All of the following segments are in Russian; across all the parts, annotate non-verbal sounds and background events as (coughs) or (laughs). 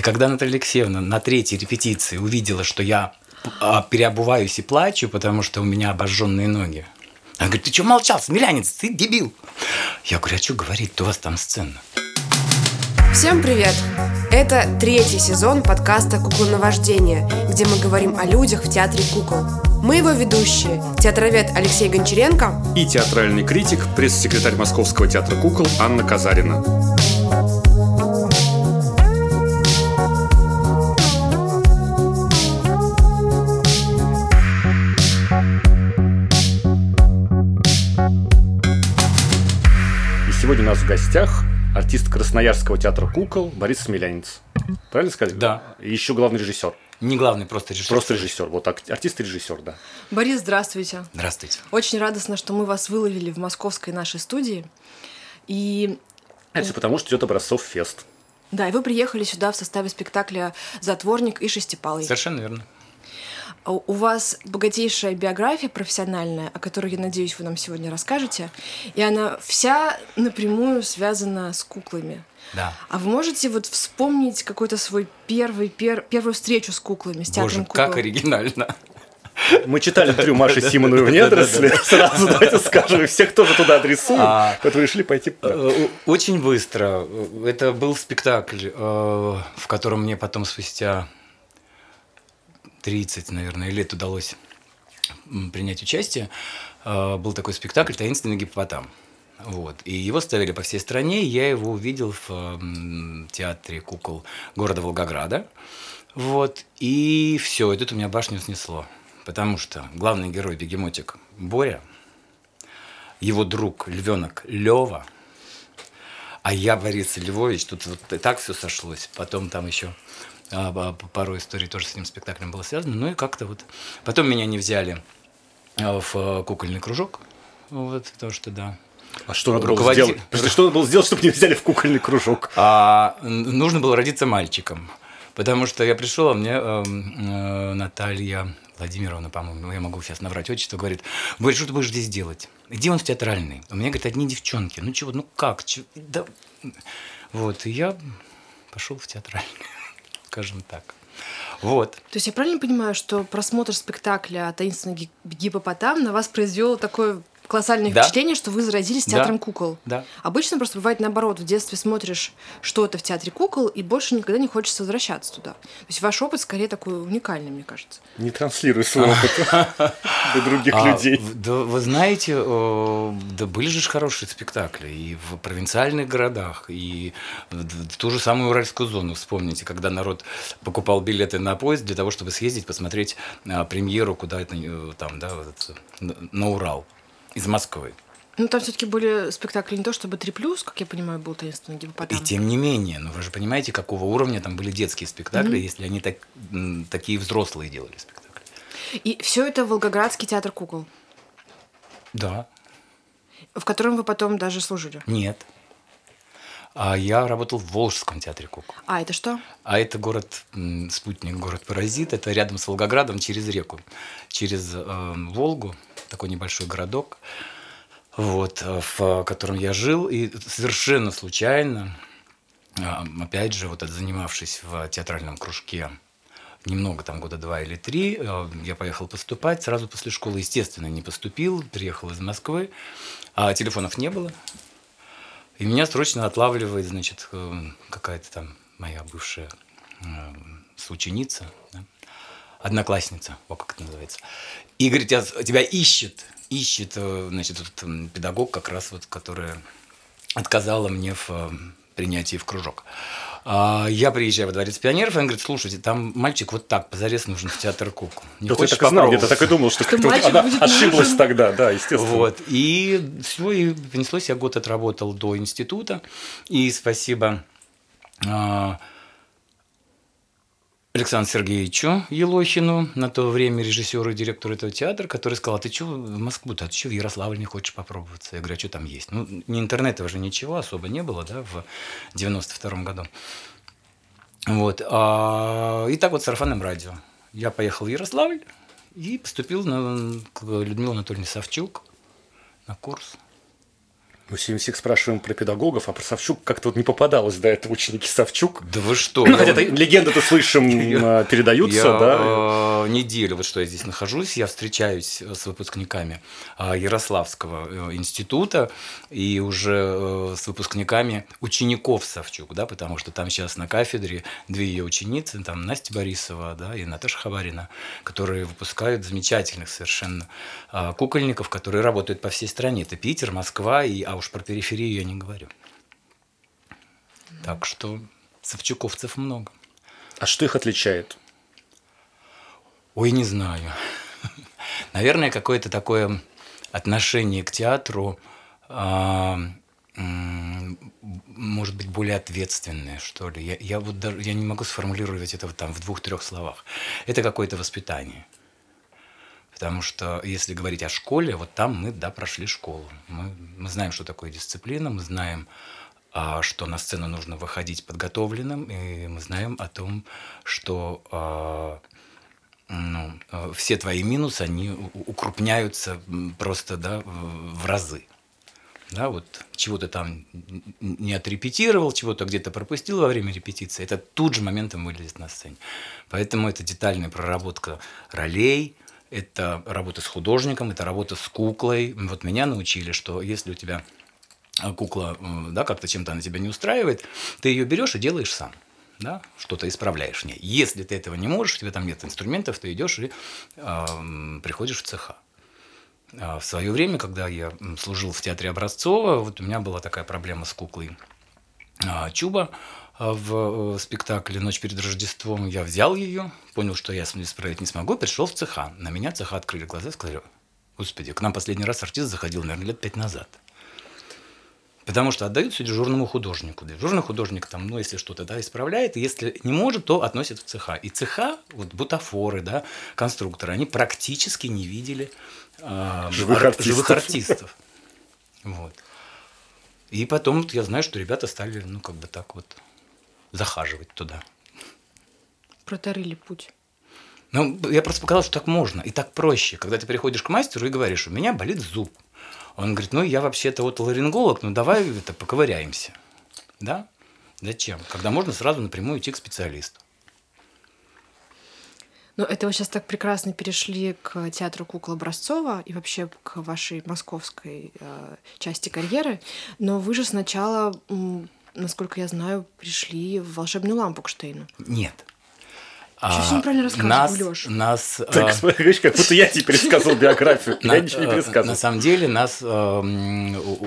И когда Наталья Алексеевна на третьей репетиции увидела, что я а, переобуваюсь и плачу, потому что у меня обожженные ноги, она говорит, ты что молчал, смелянец, ты дебил. Я говорю, а что говорить, у вас там сцена. Всем привет! Это третий сезон подкаста «Куклоновождение», где мы говорим о людях в театре кукол. Мы его ведущие, театровед Алексей Гончаренко и театральный критик, пресс-секретарь Московского театра кукол Анна Казарина. Нас в гостях артист Красноярского театра кукол Борис Смелянец. Правильно сказать? Да. И еще главный режиссер. Не главный, просто режиссер. Просто режиссер. Вот ак- артист и режиссер, да. Борис, здравствуйте. Здравствуйте. Очень радостно, что мы вас выловили в московской нашей студии. И Это все потому, что идет образцов фест. да, и вы приехали сюда в составе спектакля «Затворник» и «Шестипалый». Совершенно верно. А У вас богатейшая биография профессиональная, о которой, я надеюсь, вы нам сегодня расскажете. И она вся напрямую связана с куклами. Да. А вы можете вот вспомнить какой-то свой первый, пер- первую встречу с куклами, с театром Боже, кукол? как оригинально. Мы читали интервью Маши Симоновой в недоросле. (laughs) Сразу давайте скажем, и всех тоже туда адресуем. А. Поэтому решили пойти. Э, Очень быстро. Это был спектакль, э, в котором мне потом спустя 30, наверное, лет удалось принять участие. Э, Был такой спектакль «Таинственный гиппопотам». Вот. И его ставили по всей стране. Я его увидел в театре кукол города Волгограда. Вот. И все, и тут у меня башню снесло. Потому что главный герой бегемотик Боря, его друг львенок Лева, а я Борис Львович, тут вот и так все сошлось. Потом там еще а, пару историй тоже с этим спектаклем было связано. Ну и как-то вот. Потом меня не взяли а, в а, кукольный кружок. Вот, потому что да. А что надо было Руководитель- сделать? Подожди, Что надо было сделать, чтобы не взяли в кукольный кружок? А нужно было родиться мальчиком. Потому что я пришел, а мне эм, э, Наталья Владимировна, по-моему, ну, я могу сейчас наврать отчество, говорит, говорит, что ты будешь здесь делать? Иди он в театральный. У меня, говорит, одни девчонки. Ну чего, ну как? Чё- да. Вот, и я пошел в театральный, скажем так. Вот. То есть я правильно понимаю, что просмотр спектакля «Таинственный ги- гиппопотам» на вас произвел такое колоссальное Да. впечатление, что вы заразились Да. театром кукол? Да. Обычно просто бывает наоборот. В детстве смотришь что-то в театре кукол, и больше никогда не хочется возвращаться туда. То есть ваш опыт скорее такой уникальный, мне кажется. Не транслируй свой опыт (laughs) для других А, людей. да, вы знаете, да были же хорошие спектакли и в провинциальных городах, и в, ту же самую Уральскую зону. Вспомните, когда народ покупал билеты на поезд для того, чтобы съездить посмотреть а, премьеру куда-то э, там, да, на Урал из Москвы. Ну, там все-таки были спектакли не то чтобы 3+, как я понимаю, был «Таинственный гиппопотам». И тем не менее, ну вы же понимаете, какого уровня там были детские спектакли, если они так, такие взрослые делали спектакли. И все это Волгоградский театр кукол, Да, в котором вы потом даже служили. нет. А я работал в Волжском театре кукол. А, это что? А это город, спутник, город-паразит. Это рядом с Волгоградом через реку, через э, Волгу, такой небольшой городок, вот, э, в котором я жил. И совершенно случайно, э, опять же, вот занимавшись в театральном кружке, немного, там года два или три, э, я поехал поступать. Сразу после школы, естественно, не поступил, приехал из Москвы, а телефонов не было. И меня срочно отлавливает, значит, какая-то там моя бывшая соученица, да, одноклассница, вот как это называется. И говорит, «Я- тебя ищет, ищет, э, значит, вот, педагог как раз вот, которая отказала мне в э, принятии в кружок. А Я приезжаю во дворец пионеров, и он говорит, слушайте, там мальчик вот так позарез нужен в театр кукол. Не Да хочешь так знал, где-то попробовать?» так и думал, что Что мальчик она будет ошиблась нужен. тогда, да, естественно. Вот. И все, и понеслось. Я год отработал до института. И спасибо а, Александру Сергеевичу Елохину, на то время режиссеру и директору этого театра, который сказал, а ты что в Москву-то, а ты что в Ярославль не хочешь попробоваться? Я говорю, а что там есть? Ну, ни интернета уже ничего особо не было, да, в 92 году. Вот. а, и так вот с сарафанным радио. Я поехал в Ярославль и поступил на, к Людмиле Анатольевне Савчук на курс. Мы все всех спрашиваем про педагогов, а про Савчук как-то вот не попадалось до этого ученики Савчук. Да вы что? Ну, хотя легенды-то слышим, (laughs) э, передаются, да? Э, неделю, вот что я здесь нахожусь, я встречаюсь с выпускниками э, Ярославского э, института и уже э, с выпускниками учеников Савчук, да, потому что там сейчас на кафедре две ее ученицы, там Настя Борисова, да, и Наташа Хабарина, которые выпускают замечательных совершенно э, кукольников, которые работают по всей стране. Это Питер, Москва и а уж про периферию я не говорю. Так что Савчуковцев много. А что их отличает? Ой, не знаю. Наверное, какое-то такое отношение к театру, а, может быть, более ответственное, что ли. Я, я вот даже я не могу сформулировать это там в двух-трех словах. Это какое-то воспитание. Потому что если говорить о школе, вот там мы, да, прошли школу. Мы, мы знаем, что такое дисциплина, мы знаем, а, что на сцену нужно выходить подготовленным, и мы знаем о том, что а, ну, а, все твои минусы, они укрупняются просто, да, в разы. Да, вот чего то там не отрепетировал, чего-то где-то пропустил во время репетиции, это тут же моментом вылезет на сцене. Поэтому это детальная проработка ролей, это работа с художником, это работа с куклой. Вот меня научили, что если у тебя э, кукла э, да, как-то чем-то она тебя не устраивает, ты ее берешь и делаешь сам. Да, что-то исправляешь в ней. Если ты этого не можешь, у тебя там нет инструментов, ты идешь и э, приходишь в цеха. А в свое время, когда я служил в театре Образцова, вот у меня была такая проблема с куклой э, Чуба. А в э, спектакле «Ночь перед Рождеством» я взял ее, понял, что я исправить не смогу, пришел в цеха. На меня цеха открыли глаза и сказали, господи, к нам последний раз артист заходил, наверное, лет пять назад. Потому что отдают все дежурному художнику. Дежурный художник там, ну, если что-то да, исправляет, если не может, то относит в цеха. И цеха, вот бутафоры, да, конструкторы, они практически не видели э, живых, ар- артистов. живых артистов. Вот. И потом я знаю, что ребята стали, ну, как бы так вот захаживать туда. Протарили путь. Ну, я просто показал, что так можно и так проще. Когда ты приходишь к мастеру и говоришь, у меня болит зуб. Он говорит, ну, я вообще-то вот ларинголог, ну, давай это поковыряемся. Да? Зачем? Когда можно сразу напрямую идти к специалисту. Ну, это вы сейчас так прекрасно перешли к театру кукол Образцова и вообще к вашей московской э, части карьеры. Но вы же сначала насколько я знаю, пришли в волшебную лампу к Штейну. Нет. Что все неправильно рассказываешь, нас, Нас, так, а... смотри, как будто я тебе пересказывал биографию. На, я ничего не пересказывал. На самом деле нас э,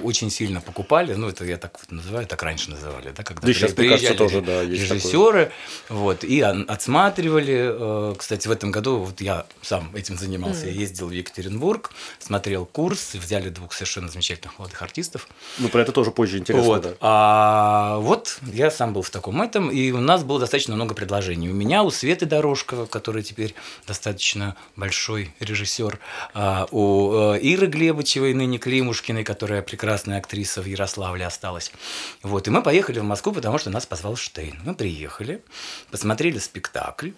очень сильно покупали, ну, это я так называю, так раньше называли, да, когда да, сейчас, кажется, тоже, да, режиссеры, вот, и отсматривали. Э, кстати, в этом году вот я сам этим занимался. Mm. Я ездил в Екатеринбург, смотрел курс, взяли двух совершенно замечательных молодых артистов. Ну, про это тоже позже интересно, вот. да. А вот я сам был в таком этом, и у нас было достаточно много предложений. У меня, у Светы Светы Дорожко, который теперь достаточно большой режиссер, а, у э, Иры Глебычевой, ныне Климушкиной, которая прекрасная актриса в Ярославле осталась. Вот, и мы поехали в Москву, потому что нас позвал Штейн. Мы приехали, посмотрели спектакль,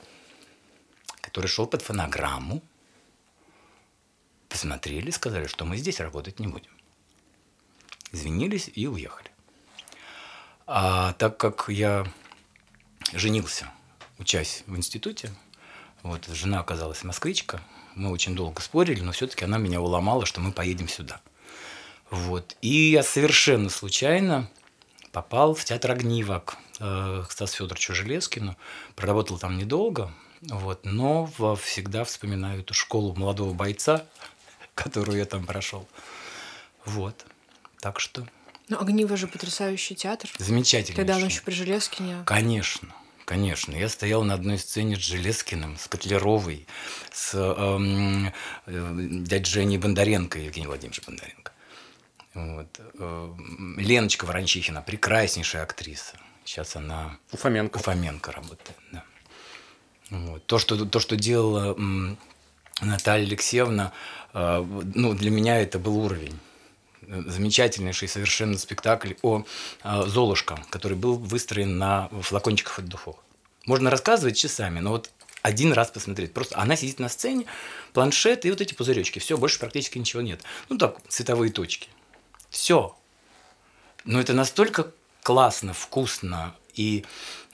который шел под фонограмму, посмотрели, сказали, что мы здесь работать не будем. Извинились и уехали. А так как я женился учась в институте. Вот, жена оказалась москвичка. Мы очень долго спорили, но все-таки она меня уломала, что мы поедем сюда. Вот. И я совершенно случайно попал в театр Огнивок э, к Стасу Федоровичу Железкину. Проработал там недолго, вот, но всегда вспоминаю эту школу молодого бойца, (laughs) которую я там прошел. Вот. Так что... Ну, Огниво же потрясающий театр. Замечательный. Тогда он еще при Железкине. Конечно. Конечно, я стоял на одной сцене с Железкиным, с Котлеровой, с эм, э, дядей Женей Бондаренко, Евгений Владимирович Бондаренко. Вот. Э, Леночка Ворончихина, прекраснейшая актриса. Сейчас она... Уфоменко. Уфоменко работает, да. Вот. То, что, то, что делала Наталья Алексеевна, э, ну, для меня это был уровень замечательнейший совершенно спектакль о э, Золушка, который был выстроен на флакончиках от духов. Можно рассказывать часами, но вот один раз посмотреть. Просто она сидит на сцене, планшет и вот эти пузыречки. Все, больше практически ничего нет. Ну так, цветовые точки. Все. Но это настолько классно, вкусно и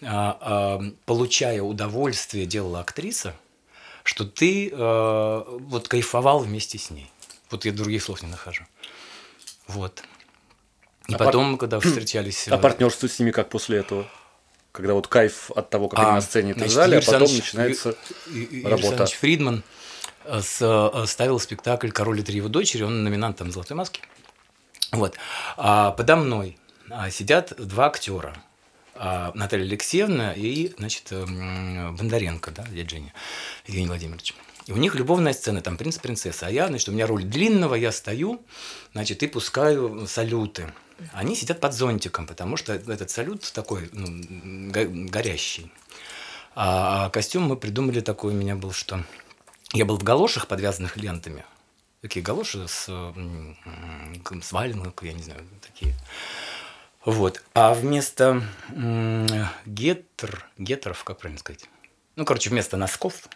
а, а, получая удовольствие делала актриса, что ты а, вот кайфовал вместе с ней. Вот я других слов не нахожу. Вот. И А потом, когда (clears throat) встречались... А э, партнерство с ними как после этого? Когда вот кайф от того, как они А, на сцене значит, жали, а Юрий потом начинается Ю- Юрий работа. Александрович Фридман э, с- э, ставил спектакль «Король и три его дочери», он номинант там «Золотой маски». Вот. А подо мной а, сидят два актера. А, Наталья Алексеевна и, значит, Бондаренко, да, дядя Женя, Евгений Владимирович. И у них любовная сцена, там принц принцесса. А я, значит, у меня роль длинного, я стою, значит, и пускаю салюты. Они сидят под зонтиком, потому что этот салют такой ну, го- горящий. А костюм мы придумали такой у меня был, что я был в галошах, подвязанных лентами. Такие галоши с, с валенок, я не знаю, такие. Вот. А вместо м, гетер, гетеров, как правильно сказать? Ну, короче, вместо носков,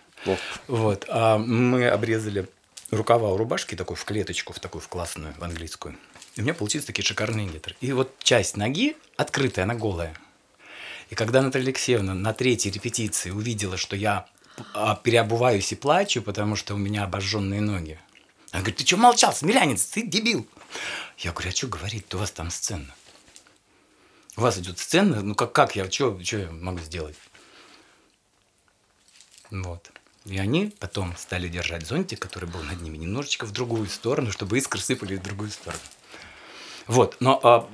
Вот. а мы обрезали рукава у рубашки такой в клеточку, в такую в классную, в английскую. И у меня получились такие шикарные гетры. И вот часть ноги открытая, она голая. И когда Наталья Алексеевна на третьей репетиции увидела, что я а, переобуваюсь и плачу, потому что у меня обожженные ноги, она говорит, ты что молчал, смелянец, ты дебил. Я говорю, а что говорить-то, у вас там сцена. У вас идет сцена, ну как, как я, что я могу сделать? Вот. И они потом стали держать зонтик, который был над ними, немножечко в другую сторону, чтобы искры сыпали в другую сторону. Вот, но, а,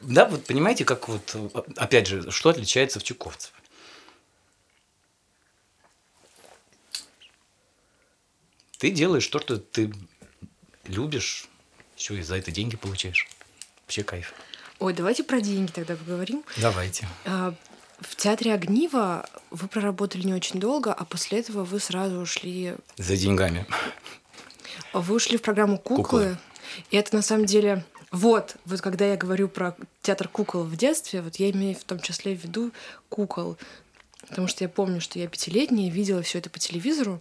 да, вот понимаете, как вот, опять же, что отличается в чуковцев? Ты делаешь то, что ты любишь, еще и за это деньги получаешь. Вообще кайф. Ой, давайте про деньги тогда поговорим. Давайте. А, В театре Огнива вы проработали не очень долго, а после этого вы сразу ушли За деньгами. Вы ушли в программу «Куклы». «Куклы». И это на самом деле... Вот, вот когда я говорю про театр кукол в детстве, вот я имею в том числе в виду кукол. Потому что я помню, что я пятилетняя, видела все это по телевизору.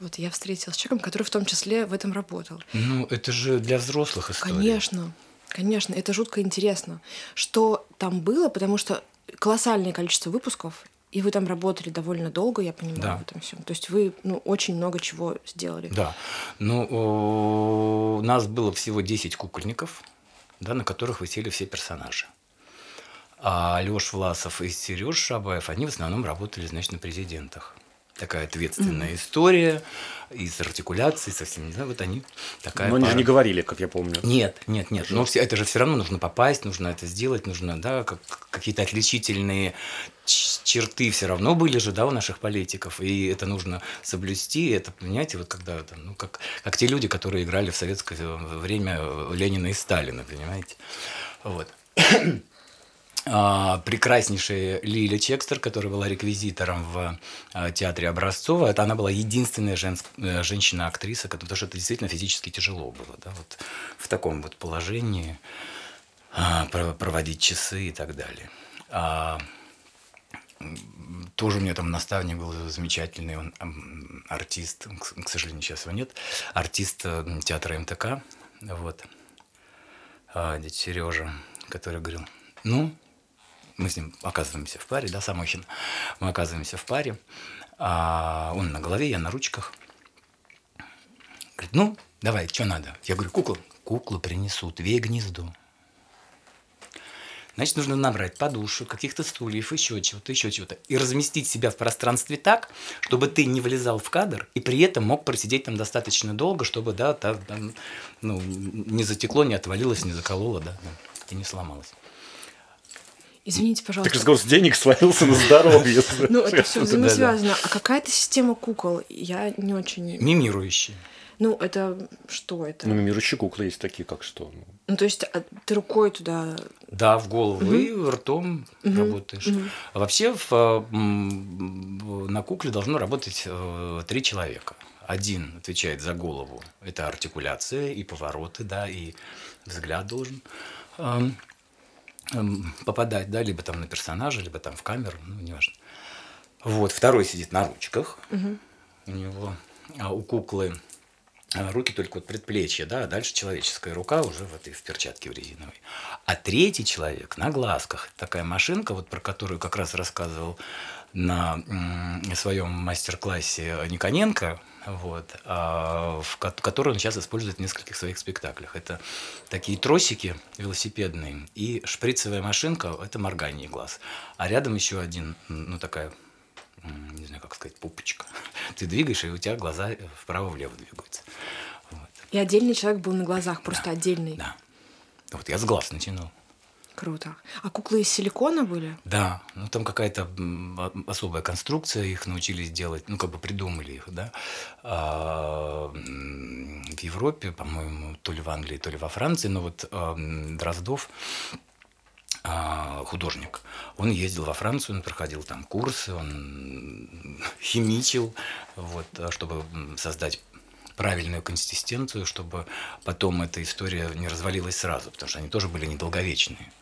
Вот я встретилась с человеком, который в том числе в этом работал. Ну, это же для взрослых история. Конечно, конечно, это жутко интересно. Что там было, потому что колоссальное количество выпусков, и вы там работали довольно долго, я понимаю, Да. в этом всем. То есть вы ну, очень много чего сделали. Да. Ну, у нас было всего 10 кукольников, да, на которых висели все персонажи. А Лёш Власов и Сереж Шабаев, они в основном работали, значит, на президентах. Такая ответственная история, и с артикуляцией, со всеми, да, вот они такая Но они же пара. не говорили, как я помню. Нет, нет, нет. Но все, это же все равно нужно попасть, нужно это сделать, нужно, да, как, какие-то отличительные черты все равно были же, да, у наших политиков, и это нужно соблюсти. Это, понимаете, вот когда там, ну, как, как те люди, которые играли в советское время Ленина и Сталина, понимаете. Вот. А, прекраснейшая Лиля Чекстер, которая была реквизитором в а, театре Образцова. Это она была единственная женск- э, женщина-актриса, потому что это действительно физически тяжело было. Да, вот в таком вот положении а, про- проводить часы и так далее. А, тоже у меня там наставник был замечательный, он артист, к сожалению, сейчас его нет, артист э, театра МТК, вот, а, Сережа, который говорил, ну, мы с ним оказываемся в паре, да, Самохин, мы оказываемся в паре, а он на голове, я на ручках. Говорит, ну, давай, что надо? Я говорю, куклу. Куклу принесут, вей гнездо. Значит, нужно набрать подушек, каких-то стульев, еще чего-то, еще чего-то. И разместить себя в пространстве так, чтобы ты не влезал в кадр, и при этом мог просидеть там достаточно долго, чтобы, да, там, там, ну, не затекло, не отвалилось, не закололо, да, да, и не сломалось. Извините, Так пожалуйста. разговор с денег свалился на здоровье. (laughs) Ну, это все взаимосвязано. А какая-то система кукол? Я не очень... Мимирующие. Ну, это что это? Ну, мимирующие куклы есть такие, как что. ну. То есть а, ты рукой туда... Да, в голову и ртом работаешь. А вообще в, м, на кукле должно работать э, три человека. Один отвечает за голову. Это артикуляция и повороты, да, и взгляд должен попадать, да, либо там на персонажа, либо там в камеру, ну, неважно. Вот, второй сидит на ручках. У него, а у куклы а руки только вот предплечье, да, а дальше человеческая рука уже в этой в перчатке в резиновой. А третий человек на глазках. Такая машинка, вот про которую как раз рассказывал на своем мастер-классе Никоненко, вот, а, в который он сейчас использует в нескольких своих спектаклях. Это такие тросики велосипедные и шприцевая машинка – это моргание глаз. А рядом еще один, ну такая, не знаю, как сказать, пупочка. (laughs) Ты двигаешь, и у тебя глаза вправо-влево двигаются. Вот. И отдельный человек был на глазах, просто да, отдельный. Да. Вот я с глаз натянул. Круто. А куклы из силикона были? Да, ну там какая-то особая конструкция, их научились делать, ну как бы придумали их, да. А, в Европе, по-моему, то ли в Англии, то ли во Франции, но вот а, Дроздов, а, художник, он ездил во Францию, он проходил там курсы, он химичил, вот, чтобы создать правильную консистенцию, чтобы потом эта история не развалилась сразу, потому что они тоже были недолговечные.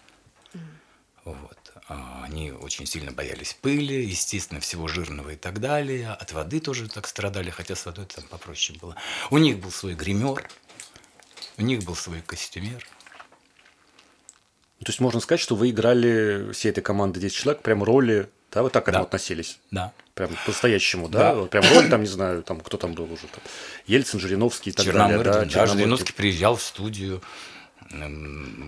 Вот. А, они очень сильно боялись пыли, естественно, всего жирного и так далее. От воды тоже так страдали, хотя с водой там попроще было. У них был свой гример, у них был свой костюмер. То есть можно сказать, что вы играли всей этой команды 10 человек прям роли, да, вы так к этому да. относились? Да. Прям по-настоящему, да? да? Прям роль там, не знаю, там кто там был уже, там, Ельцин, Жириновский и так Черномырдин, далее. Да, да Жириновский приезжал в студию,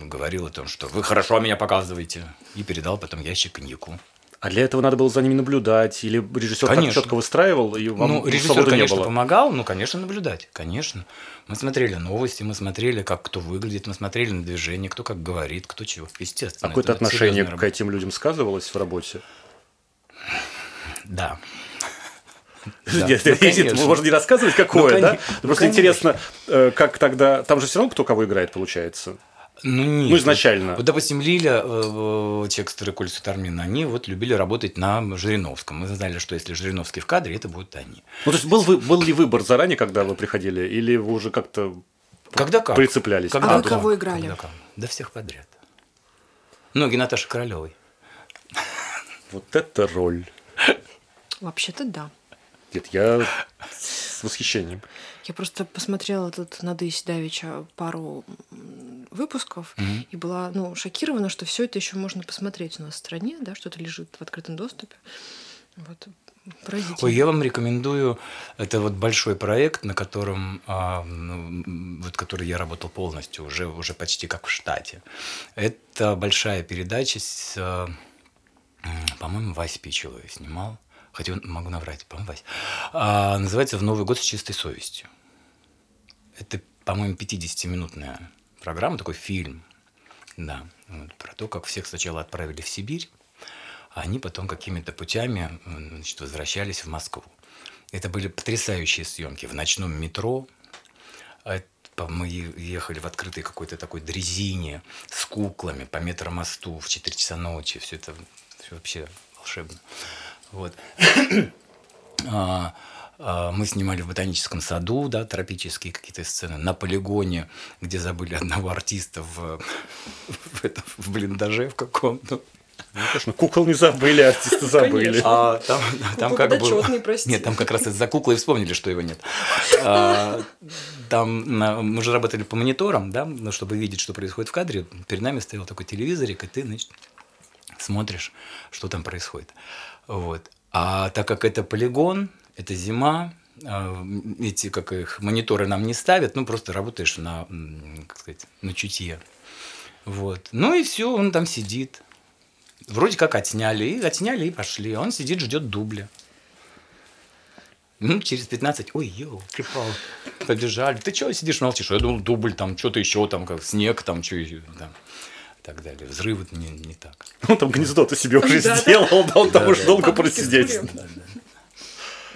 говорил о том, что вы хорошо меня показываете, и передал потом ящик коньяку. А для этого надо было за ними наблюдать, или режиссер конечно. так четко выстраивал, и вам ну, режиссер, конечно, было? помогал, ну, конечно, наблюдать, конечно. Мы смотрели новости, мы смотрели, как кто выглядит, мы смотрели на движение, кто как говорит, кто чего, естественно. А какое-то отношение к этим людям сказывалось в работе? Да. (laughs) Нет, ну, можно не рассказывать, какое, ну, да? Ну, Просто интересно, э, как тогда... Там же все равно кто кого играет, получается. Ну, нет. Ну, изначально. Вот, допустим, Лиля, э, Чекстер и Коль Сутармин, они вот любили работать на Жириновском. Мы знали, что если Жириновский в кадре, это будут они. Ну, то есть, был, был ли выбор заранее, когда вы приходили, или вы уже как-то когда как? прицеплялись? Когда а вы кого играли? Когда как? Да всех подряд. Ноги Наташи Королевой. Вот это роль. Вообще-то да. Нет, я с восхищением. Я просто посмотрела тут на Дысь Давича пару выпусков mm-hmm. и была ну, шокирована, что все это еще можно посмотреть у нас в стране, да, что-то лежит в открытом доступе. Вот. Поразительно. Ой, я вам рекомендую, это вот большой проект, на котором, а, ну, вот который я работал полностью, уже, уже почти как в штате. Это большая передача с, а, по-моему, Вась Пичеловой снимал хотя могу наврать, по-моему, Вась, а, называется «В Новый год с чистой совестью». Это, по-моему, 50-минутная программа, такой фильм, да, вот, про то, как всех сначала отправили в Сибирь, а они потом какими-то путями значит, возвращались в Москву. Это были потрясающие съемки в ночном метро. Мы ехали в открытой какой-то такой дрезине с куклами по метромосту в 4 часа ночи. Все это все вообще волшебно. Вот. (clears throat) А, а, мы снимали в ботаническом саду, да, тропические какие-то сцены, на полигоне, где забыли одного артиста в, (laughs) в, это, в блиндаже в каком-то. Ну, конечно, кукол не забыли, артисты (laughs) забыли. А там, там как бы... Прости. Нет, там как раз за куклой вспомнили, что его нет. (laughs) А, там мы же работали по мониторам, да, ну, чтобы видеть, что происходит в кадре. Перед нами стоял такой телевизорик, и ты, значит, смотришь, что там происходит. Вот. А так как это полигон, это зима, а, эти как их мониторы нам не ставят, ну просто работаешь на, как сказать, на чутье. Вот. Ну и все, он там сидит. Вроде как отсняли, и отсняли и пошли. Он сидит, ждет дубля. Ну, через 15, ой, ё, припал, побежали. Ты что сидишь, молчишь? Я думал, дубль, там, что-то еще, там, как снег, там, что там так далее. Взрывы не, не так. (laughs) Он там гнездо-то себе уже (laughs) сделал, да, он там уж долго просидеть.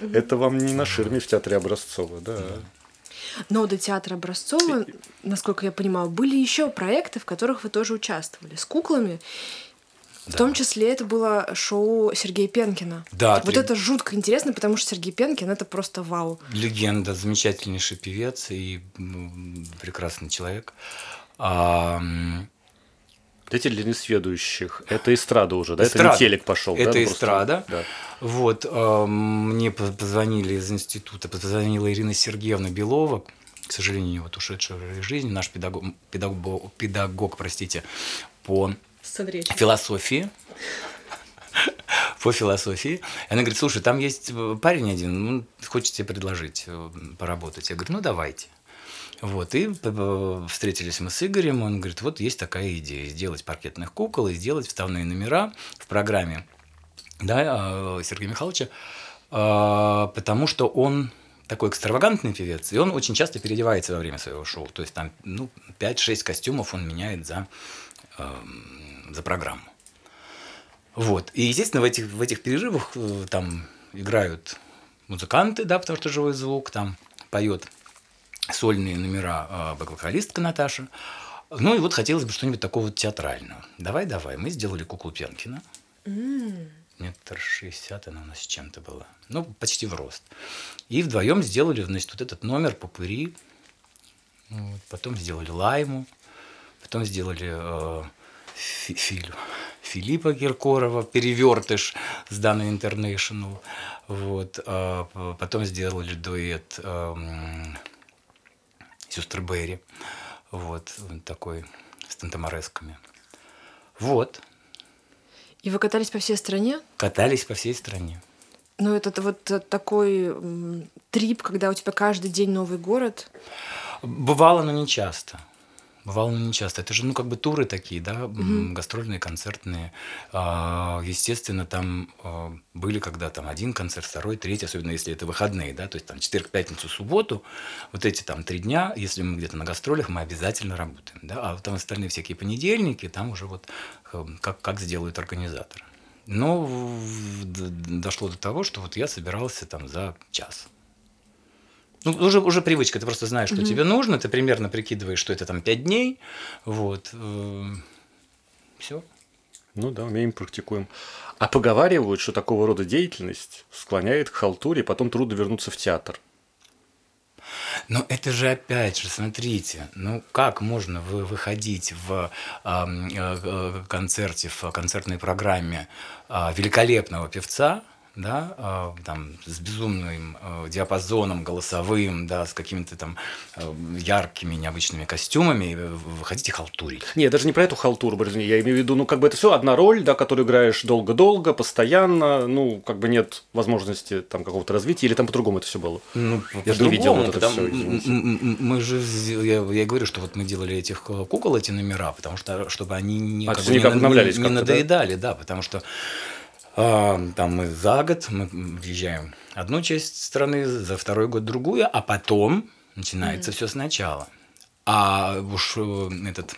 (laughs) Это вам не на ширме в театре Образцова, да. Но до театра Образцова, насколько я понимаю, были еще проекты, в которых вы тоже участвовали с куклами. В том числе это было шоу Сергея Пенкина. Да. Вот это жутко интересно, потому что Сергей Пенкин это просто вау. Легенда, замечательнейший певец и прекрасный человек. А, эти для несведущих, это эстрада уже, да? Эстрада. Это не телек пошел, это да? Эстрада. Да. Вот, э, мне позвонили из института, позвонила Ирина Сергеевна Белова, к сожалению, вот ушедшая в жизнь, наш педагог, педагог, педагог простите, по философии, по философии. И она говорит, слушай, там есть парень один, ну, хочет тебе предложить э, поработать. Я говорю, ну, давайте. Вот, и встретились мы с Игорем, он говорит, вот есть такая идея, сделать паркетных кукол и сделать вставные номера в программе да, а, Сергея Михайловича, потому что он такой экстравагантный певец, и он очень часто переодевается во время своего шоу. То есть там ну, 5-6 костюмов он меняет за, э, за программу. Вот. И, естественно, в этих, в этих перерывах э, там играют музыканты, да, потому что живой звук, там поет сольные номера э, вокалистка Наташа. Ну и вот хотелось бы что-нибудь такого театрального. Давай, давай. Мы сделали куклу Пенкина. Mm метр шестьдесят она у нас с чем-то была. Ну, почти в рост. И вдвоем сделали, значит, вот этот номер попыри. Вот. Потом сделали лайму. Потом сделали э, фи фильм Филиппа Киркорова «Перевертыш» с Даной Интернешнл. Вот. А потом сделали дуэт э, «Сестры Берри». Вот. Такой с тантаморесками. Вот. И вы катались по всей стране? Катались по всей стране. Ну, это вот такой трип, когда у тебя каждый день новый город. Бывало, но не часто. Бывало, не часто. Это же, ну, как бы туры такие, да, угу. гастрольные, концертные. А, естественно, там а, были, когда там один концерт, второй, третий, особенно если это выходные, да, то есть там четверг, пятницу, субботу, вот эти там три дня, если мы где-то на гастролях, мы обязательно работаем, да, а там остальные всякие понедельники, там уже вот как, как сделают организаторы. Но дошло до того, что вот я собирался там за час. Ну, уже, уже привычка, ты просто знаешь, что mm-hmm. тебе нужно, ты примерно прикидываешь, что это там 5 дней, вот, э, все. Ну да, умеем, практикуем. А поговаривают, что такого рода деятельность склоняет к халтуре, потом трудно вернуться в театр. Но это же опять же, смотрите, ну как можно вы выходить в э, э, концерте, в концертной программе э, великолепного певца, да, а, там, с безумным а, диапазоном голосовым, да, с какими-то там а, яркими, необычными костюмами, вы хотите халтурить. Нет, даже не про эту халтуру, я имею в виду, ну, как бы это все одна роль, да, которую играешь долго-долго, постоянно, ну, как бы нет возможности там какого-то развития, или там по-другому это все было? Ну, я не видел вот это все. Мы же, я, я говорю, что вот мы делали этих кукол, эти номера, потому что, чтобы они не, а, как бы, не, не, не надоедали, да? да, потому что там мы за год мы въезжаем одну часть страны, за второй год другую, а потом начинается mm-hmm. все сначала. А уж э, этот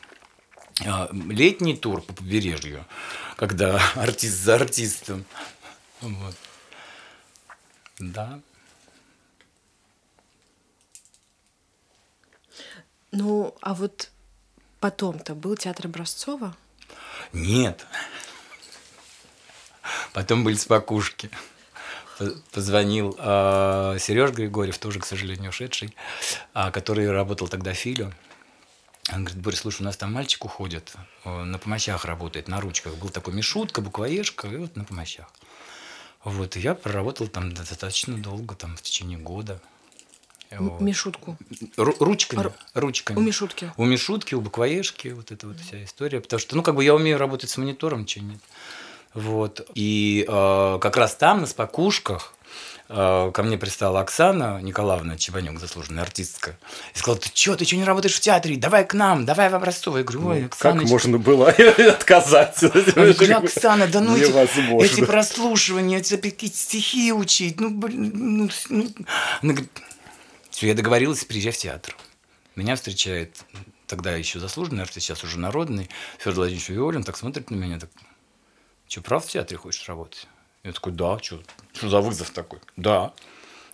а, летний тур по побережью, когда (laughs) артист за артистом. Вот. Да. Ну, а вот потом-то был театр Образцова? Нет. Потом были спокушки. Позвонил э, а, Сереж Григорьев, тоже, к сожалению, ушедший, э, который работал тогда Филю. Он говорит, Борис, слушай, у нас там мальчик уходит, на помощах работает, на ручках. Был такой Мишутка, буквоежка, и вот на помощах. Вот, и я проработал там достаточно долго, там в течение года. Вот. Мишутку. Ру- ручками. Ру- ручками. У Мишутки. У Мишутки, у буквоежки, вот эта вот вся история. Потому что, ну, как бы я умею работать с монитором, чего нет. Вот. И э, как раз там, на спокушках, э, ко мне пристала Оксана Николаевна Чебанюк, заслуженная артистка, и сказала, ты что, ты что не работаешь в театре? Давай к нам, давай в Образцово. Я говорю, ой, ну, Оксана... Как можно было отказать? Я говорю, Оксана, да ну эти, эти прослушивания, эти стихи учить, ну, блин, ну, ну. Она говорит, все, я договорилась, приезжай в театр. Меня встречает тогда еще заслуженный артист, сейчас уже народный, Федор Владимирович Виолин, так смотрит на меня, так, что, правда в театре хочешь работать? Я такой, да, что, что за вызов такой? Да.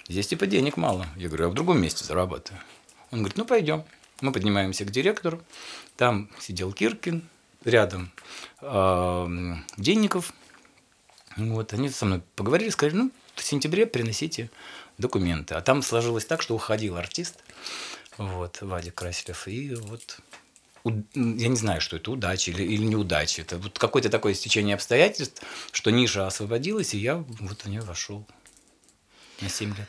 Здесь типа денег мало. Я говорю, я в другом месте зарабатываю. Он говорит, ну пойдем. Мы поднимаемся к директору. Там сидел Киркин, рядом э, Денников. Вот, они со мной поговорили, сказали, ну, в сентябре приносите документы. А там сложилось так, что уходил артист, вот, Вадик Красилев, и вот я не знаю, что это удача или, или неудача. Это вот какое-то такое стечение обстоятельств, что ниша освободилась, и я вот в нее вошел на 7 лет.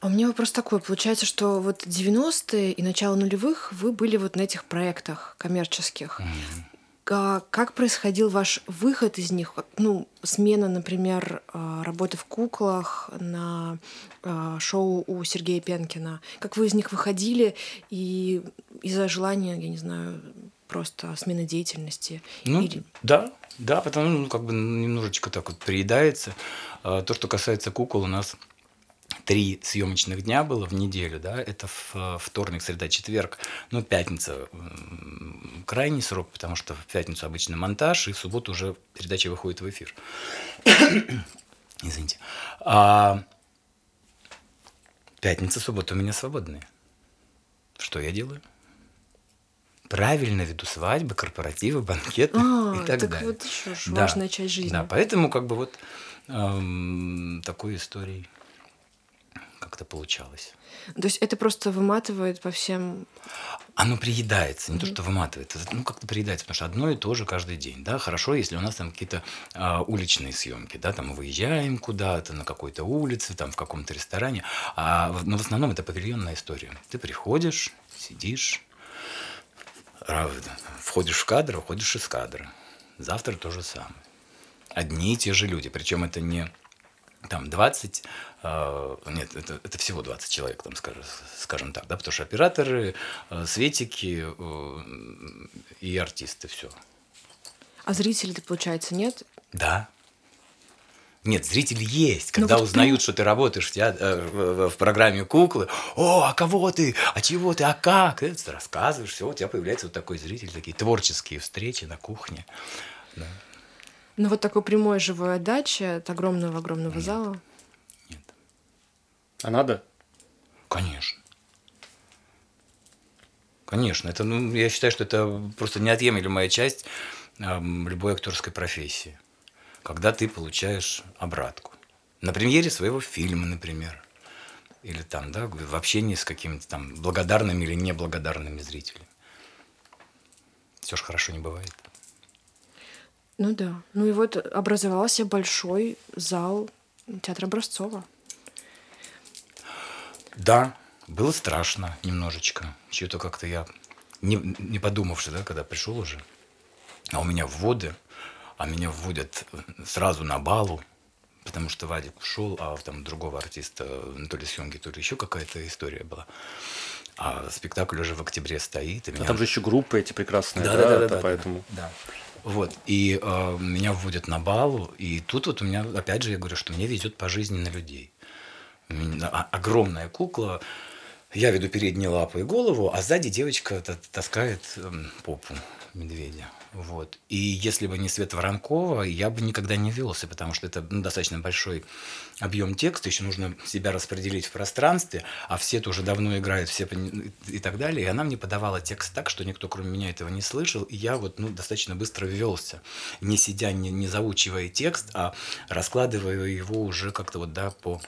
А у меня вопрос такой. Получается, что вот 90-е и начало нулевых вы были вот на этих проектах коммерческих. А Как происходил ваш выход из них? Ну, смена, например, а, работы в куклах на а, шоу у Сергея Пенкина. Как вы из них выходили и из-за желания, я не знаю, просто смены деятельности? Ну, Или- да, да, потому ну, как бы немножечко так вот приедается. А, То, что касается кукол, у нас три съемочных дня было в неделю, да, это в- вторник, среда, четверг, ну, пятница крайний срок, потому что в пятницу обычно монтаж, и в субботу уже передача выходит в эфир. (coughs) Извините. А пятница, суббота у меня свободные. Что я делаю? Правильно веду свадьбы, корпоративы, банкеты А, и так, так далее. вот еще Да, важная часть жизни. Да, поэтому как бы вот эм, такой историей как-то получалось. То есть это просто выматывает по всем... Оно приедается, не то, что выматывает, это, ну как-то приедается, потому что одно и то же каждый день, да, хорошо, если у нас там какие-то а, уличные съемки, да, там выезжаем куда-то на какой-то улице, там в каком-то ресторане, а, но в основном это павильонная история. Ты приходишь, сидишь, входишь в кадр, уходишь из кадра. Завтра то же самое. Одни и те же люди, причем это не там 20, э, нет, это, это всего 20 человек, там, скажем, скажем так, да, потому что операторы, э, светики э, и артисты, все. А зрителей-то, получается, нет? Да. Нет, зритель есть. Ну Когда вот узнают, ты- что ты работаешь в, теат- э, в программе куклы, о, а кого ты, а чего ты, а как? Ты рассказываешь, все, у тебя появляется вот такой зритель, такие творческие встречи на кухне. Да. Ну вот такой прямой живой отдачи от огромного-огромного зала. Нет. А надо? Конечно. Конечно, это, ну, я считаю, что это просто неотъемлемая часть эм, любой актерской профессии. Когда ты получаешь обратку. На премьере своего фильма, например. Или там, да, в общении с какими-то там благодарными или неблагодарными зрителями. Все же хорошо не бывает. Ну да. Ну и вот образовался большой зал театра Образцова. Да, было страшно немножечко. Чего-то как-то я, не, не подумавши, да, когда пришел уже, а у меня вводы, а меня вводят сразу на балу, потому что Вадик ушел, а там другого артиста, то ли съемки, то ли еще какая-то история была. А спектакль уже в октябре стоит. И А меня там же еще группы эти прекрасные, да, да, да, да, да, поэтому. Да. Вот. И э, меня вводят на балу, и тут вот у меня, опять же, я говорю, что мне везет по жизни на людей. Огромная кукла, я веду передние лапы и голову, а сзади девочка та- таскает эм, попу медведя. Вот. И если бы не Света Воронкова, я бы никогда не велся, потому что это ну, достаточно большой объем текста, еще нужно себя распределить в пространстве, а все тоже давно играют, все и так далее. И она мне подавала текст так, что никто, кроме меня, этого не слышал, и я вот ну, достаточно быстро ввелся, не сидя, не, не заучивая текст, а раскладывая его уже как-то вот, да, по,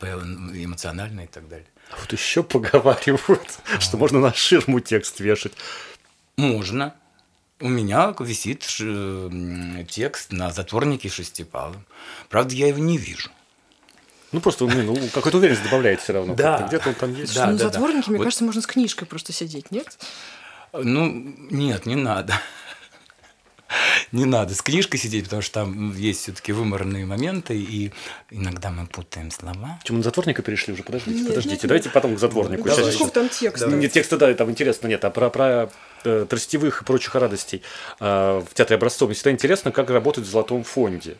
по эмоционально и так далее. А вот еще поговаривают, что можно на ширму текст вешать. Можно. У меня висит текст на затворнике шестипалом. Правда, я его не вижу. Ну, просто ну, ну, какую-то уверенность добавляет все равно. Да. Где-то он там есть. Да, ну, да, да. затворники, мне Вот- кажется, можно с книжкой просто сидеть, нет? Ну, нет, не надо. Не надо с книжкой сидеть, потому что там есть все-таки выморные моменты, и иногда мы путаем слова. Чем мы на затворника перешли уже? Подождите, Нет, подождите. нет, нет. Давайте потом к затворнику. Давай. Сейчас, Сколько там текста? Нет, текста, да, там интересно, нет, а про, про э, тростевых и прочих радостей э, в театре образцов. Мне всегда интересно, как работать в золотом фонде.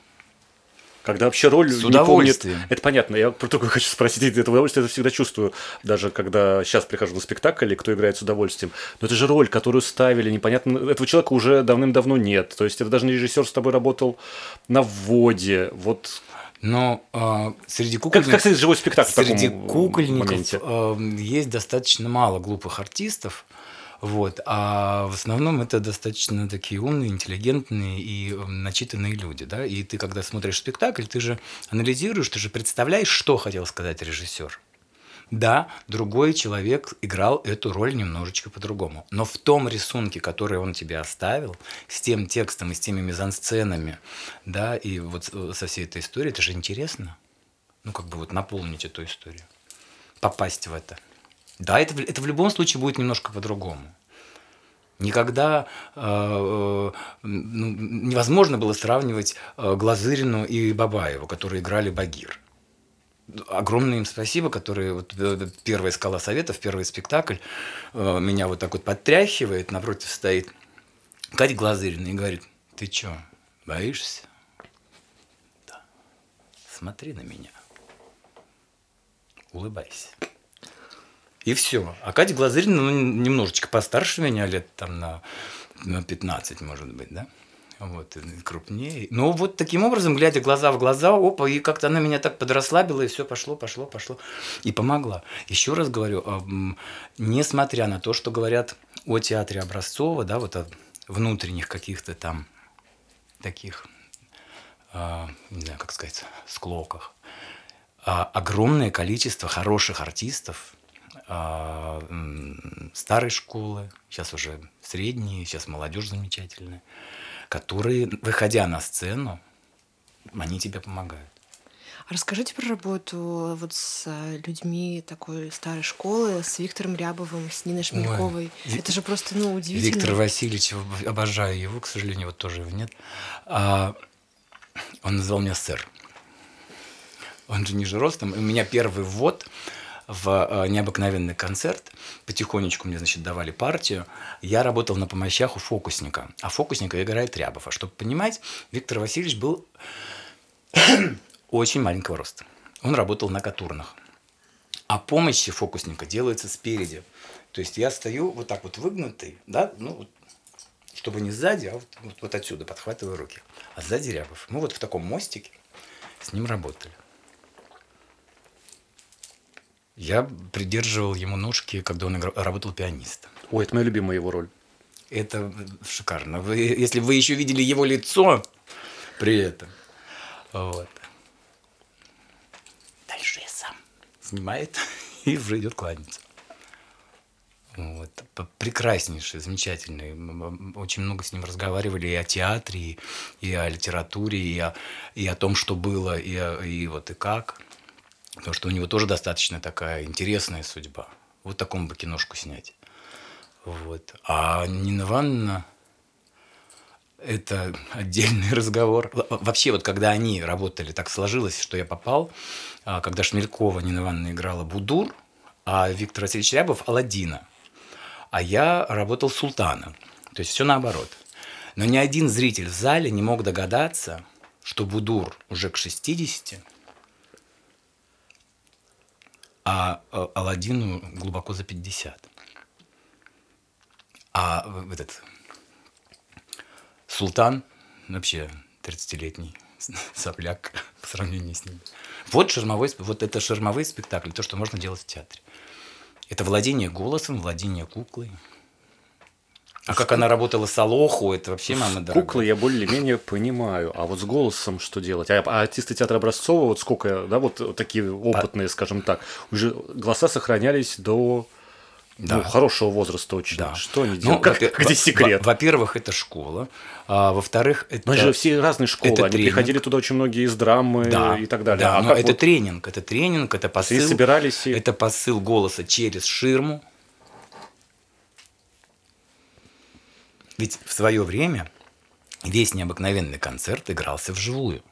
Когда вообще роль С не помнит. Это понятно. Я про другое (laughs) хочу спросить. Это удовольствие это всегда чувствую. Даже когда сейчас прихожу на спектакль, и кто играет с удовольствием. Но это же роль, которую ставили. Непонятно. Этого человека уже давным-давно нет. То есть это даже не режиссер с тобой работал на вводе. Вот Но а, среди как, кукольников... как сказать, живой спектакль Среди кукольников моменте? э, есть достаточно мало глупых артистов, вот, а в основном это достаточно такие умные, интеллигентные и э, начитанные люди, да, и ты, когда смотришь спектакль, ты же анализируешь, ты же представляешь, что хотел сказать режиссер. Да, другой человек играл эту роль немножечко по-другому. Но в том рисунке, который он тебе оставил, с тем текстом и с теми мизансценами, да, и вот э, со всей этой историей, это же интересно. Ну, как бы вот наполнить эту историю. попасть в это. Да, это, это в любом случае будет немножко по-другому. Никогда э, э, ну, невозможно было сравнивать э, Глазырину и Бабаеву, которые играли Багир. Огромное им спасибо, которые вот э, первая скала советов, первый спектакль э, меня вот так вот подтряхивает, напротив стоит Катя Глазырина и говорит, ты чё, боишься? Да. Смотри на меня. Улыбайся. И все. А Катя Глазырина ну, немножечко постарше меня, лет там на, на 15, может быть, да? Вот, крупнее. Но вот таким образом, глядя глаза в глаза, опа, и как-то она меня так подрасслабила, и все пошло, пошло, пошло. И помогла. Еще раз говорю, несмотря на то, что говорят о театре Образцова, да, вот о внутренних каких-то там таких, а, не знаю, как сказать, склоках, а огромное количество хороших артистов, а, старой школы, сейчас уже средние, сейчас молодежь замечательная, которые, выходя на сцену, они тебе помогают. Расскажите про работу вот с людьми такой старой школы, с Виктором Рябовым, с Ниной Шмельковой. Ой, Это же просто, ну, удивительно. Виктор Васильевич, обожаю его, к сожалению, вот тоже его нет. А, он назвал меня сэр. Он же ниже ростом. У меня первый ввод в а, необыкновенный концерт. Потихонечку мне, значит, давали партию. Я работал на помощях у фокусника. А фокусника играет Рябов. А чтобы понимать, Виктор Васильевич был (coughs) очень маленького роста. Он работал на катурнах. А помощь фокусника делается спереди. То есть я стою вот так вот выгнутый, да, ну, чтобы не сзади, а вот, вот, вот отсюда подхватываю руки. А сзади Рябов. Мы вот в таком мостике с ним работали. Я придерживал ему ножки, когда он играл, работал пианистом. Ой, это моя любимая его роль. Это шикарно. Вы, если вы еще видели его лицо при этом. Вот. снимает (laughs) и уже идет кланяться. Вот. Прекраснейший, замечательный. Очень много с ним разговаривали и о театре, и о литературе, и о, и о том, что было, и, о, и вот и как. Потому что у него тоже достаточно такая интересная судьба. Вот такому бы киношку снять. Вот. А Нина Ивановна – это отдельный (laughs) разговор. Вообще, вот когда они работали, так сложилось, что я попал – а, когда Шмелькова Нина Ивановна играла Будур, а Виктор Васильевич Рябов – Аладдина. А я работал Султана. То есть все наоборот. Но ни один зритель в зале не мог догадаться, что Будур уже к 60, а, а Аладдину глубоко за 50. А этот Султан вообще 30-летний (laughs) сопляк по сравнению с ним. Вот, шермовой, вот это шермовые спектакли, то, что можно делать в театре. Это владение голосом, владение куклой. А как она работала с Алоху, это вообще мама дорогая. Куклы я более-менее понимаю. А вот с голосом что делать? А, а артисты театра Образцова, вот сколько, да, вот такие опытные, скажем так, уже голоса сохранялись до да. ну, хорошего возраста очень. Да. Что они ну, делают? Ну, как, где секрет? Во-первых, это школа. А, во-вторых, это... Но же все разные школы. Это они тренинг. приходили туда очень многие из драмы да. и так далее. Да, а но это вот... тренинг. Это тренинг, это посыл. Все собирались и... Это посыл голоса через ширму. Ведь в свое время весь необыкновенный концерт игрался вживую.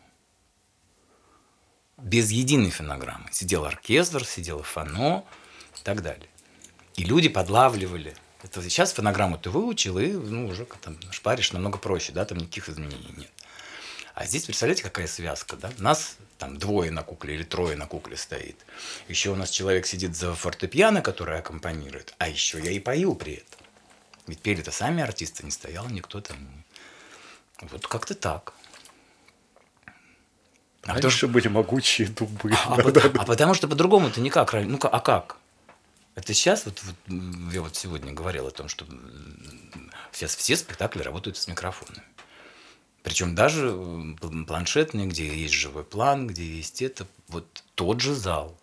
Без единой фонограммы. Сидел оркестр, сидело фано и так далее. И люди подлавливали. Это сейчас фонограмму ты выучил, и ну, уже там шпаришь намного проще, да, там никаких изменений нет. А здесь, представляете, какая связка, да? Нас там двое на кукле или трое на кукле стоит. Еще у нас человек сидит за фортепиано, который аккомпанирует, а еще я и пою при этом. Ведь пели-то сами артисты, не стоял никто там. Вот как-то так. А Раньше что... были могучие дубы. А, а, а потому что по-другому-то никак. Ну, а как? Это сейчас, вот, вот я вот сегодня говорил о том, что сейчас все спектакли работают с микрофонами. Причем даже планшетные, где есть живой план, где есть это, вот тот же зал.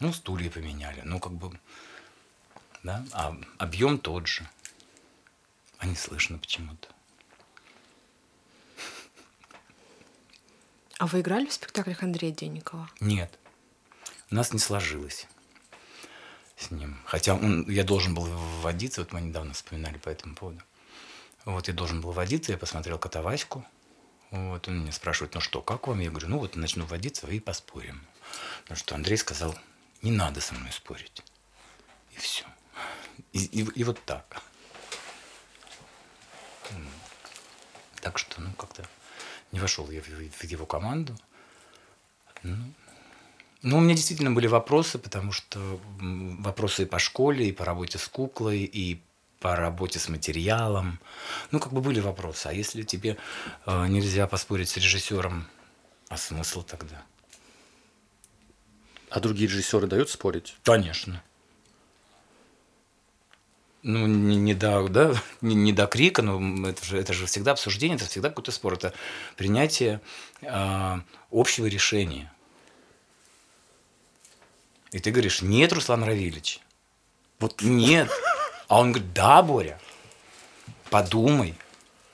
Ну, стулья поменяли, ну, как бы, да, а объем тот же. А не слышно почему-то. А вы играли в спектаклях Андрея Денникова? Нет. у нас не сложилось с ним. Хотя он, я должен был вводиться, вот мы недавно вспоминали по этому поводу. Вот я должен был вводиться, я посмотрел Котоваську. Вот он меня спрашивает, ну что, как вам? Я говорю, ну вот начну вводиться и поспорим. Потому что Андрей сказал, не надо со мной спорить. И и, и вот так. Так что, ну, как-то не вошел я в, в его команду. Ну, ну, у меня действительно были вопросы, потому что вопросы и по школе, и по работе с куклой, и по работе с материалом. Ну, как бы были вопросы. А если тебе э, нельзя поспорить с режиссером, а смысл тогда? А другие режиссеры дают спорить? Конечно. Ну, не, не до, да, (laughs) не, не до крика, но это же, это же всегда обсуждение, это всегда какой-то спор, это принятие э, общего решения. И ты говоришь, нет, Руслан Равильевич, вот нет. А он говорит, да, Боря, подумай.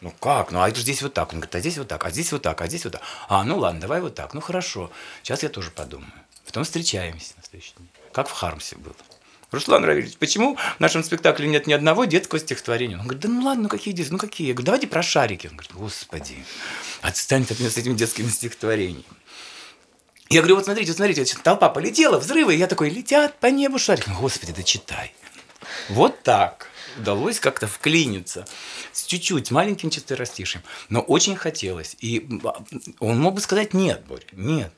Ну как? Ну а это здесь вот так. Он говорит, а здесь вот так, а здесь вот так, а здесь вот так. А, ну ладно, давай вот так. Ну хорошо. Сейчас я тоже подумаю. Потом встречаемся на следующий день. Как в Хармсе было. Руслан Равильевич, почему в нашем спектакле нет ни одного детского стихотворения? Он говорит, да ну ладно, ну какие детские, ну какие? Я говорю, давайте про шарики. Он говорит, господи, отстань от меня с этими детскими стихотворениями. Я говорю, вот смотрите, вот смотрите, толпа полетела, взрывы. И я такой, летят по небу шарики. Господи, да читай. Вот так удалось как-то вклиниться с чуть-чуть, маленьким четверостишем. Но очень хотелось. И он мог бы сказать нет, Боря, нет.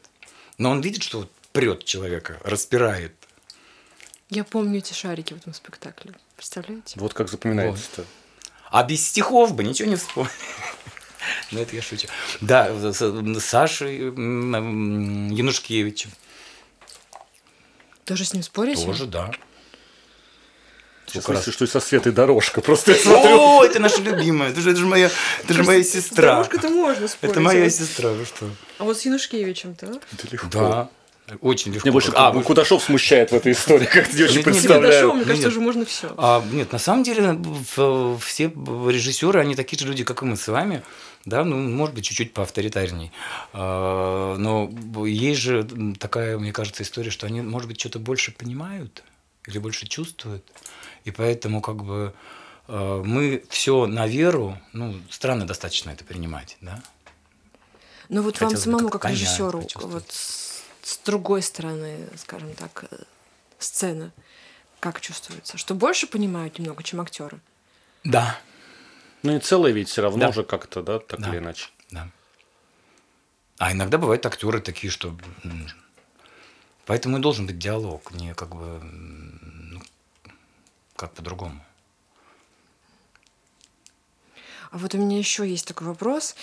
Но он видит, что прет человека, распирает. Я помню эти шарики в этом спектакле. Представляете? Вот как запоминается-то. Вот. А без стихов бы ничего не вспомнил. (laughs) Ну, это я шучу. Да, с Сашей Янушкевичем. Тоже с ним спорите? Тоже, да. Сейчас раз... что со Светой дорожка. Просто я смотрю. О, это наша любимая. Это же, это же моя, это же моя сестра. Дорожка-то можно спорить. Это моя сестра, вы что? А вот с Янушкевичем-то? Это легко. Да. Очень легко. Мне больше а, вы... Кудашов смущает в этой истории, как ты очень представляю. Кудашов, мне кажется, уже можно все. А, нет, на самом деле все режиссеры, они такие же люди, как и мы с вами. Да, ну, может быть, чуть-чуть поавторитарней. А, но есть же такая, мне кажется, история, что они, может быть, что-то больше понимают или больше чувствуют. И поэтому как бы а, мы все на веру, ну, странно достаточно это принимать, да? Ну вот Хотелось вам самому, как, как режиссеру, вот с другой стороны, скажем так, э, сцены, как чувствуется? Что больше понимают немного, чем актеры? Да. Ну и целое ведь все равно да. же как-то, да, так да. или иначе. Да. А иногда бывают актеры такие, что Поэтому и должен быть диалог, не как бы ну, как по-другому. А вот у меня еще есть такой вопрос.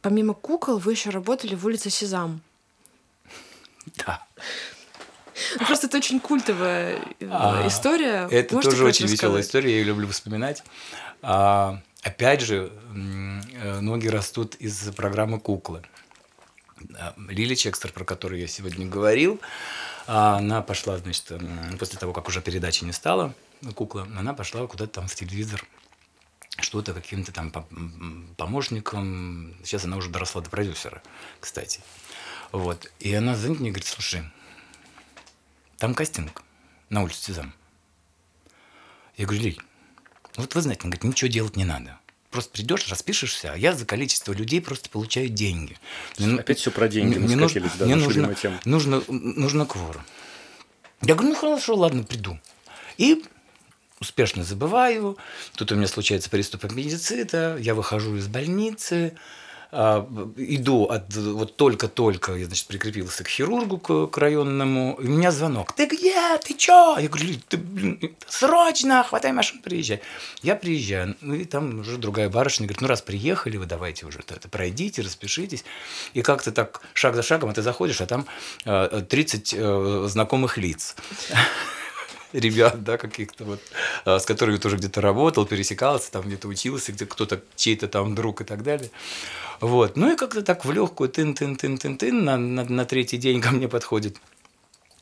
А, помимо кукол вы еще работали в улице Сезам. Да. Ну, просто это очень культовая э, а, история. Это Можете тоже очень веселая история, я ее люблю вспоминать. А, опять же, э, ноги растут из программы «Куклы». Лили Чекстер, про которую я сегодня говорил, она пошла, значит, после того, как уже передачи не стало, кукла, она пошла куда-то там в телевизор что-то каким-то там помощником. Сейчас она уже доросла до продюсера, кстати. Вот. И она звонит мне и говорит, слушай, там кастинг на улице Сезам. Я говорю, Лиль, вот вы знаете, она говорит, ничего делать не надо. Просто придешь, распишешься, а я за количество людей просто получаю деньги. Опять все про деньги мне нужно, да, мне нужно, нужно, нужно кворум. Я говорю, ну хорошо, ладно, приду. И успешно забываю, тут у меня случается приступ аппендицита, я выхожу из больницы, а, иду от вот только-только я значит прикрепился к хирургу к, к районному и у меня звонок. Ты где? Ты чё? Я говорю ты блин, срочно хватай машину приезжай я приезжаю ну и там уже другая барышня говорит ну раз приехали вы давайте уже это пройдите распишитесь и как-то так шаг за шагом ты заходишь а там 30 э, знакомых лиц ребят, да, каких-то вот, а, с которыми тоже где-то работал, пересекался, там где-то учился, где кто-то чей-то там друг и так далее. Вот. Ну и как-то так в легкую тын-тын-тын-тын-тын на, на, на третий день ко мне подходит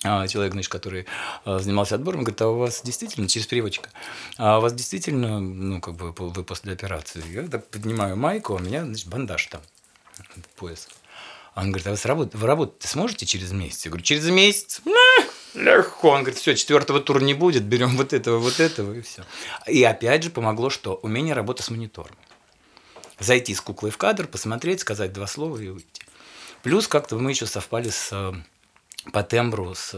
а, человек, значит, который а, занимался отбором, говорит, а у вас действительно, через переводчика, а у вас действительно, ну, как бы вы после операции, я так поднимаю майку, у меня, значит, бандаж там, пояс. Он говорит, а вы, сработ... вы работать сможете через месяц? Я говорю, через месяц? Легко. Он говорит, все, четвертого тура не будет, берем вот этого, вот этого, и все. И опять же помогло, что умение работы с монитором. Зайти с куклой в кадр, посмотреть, сказать два слова и уйти. Плюс как-то мы еще совпали с, э, по тембру с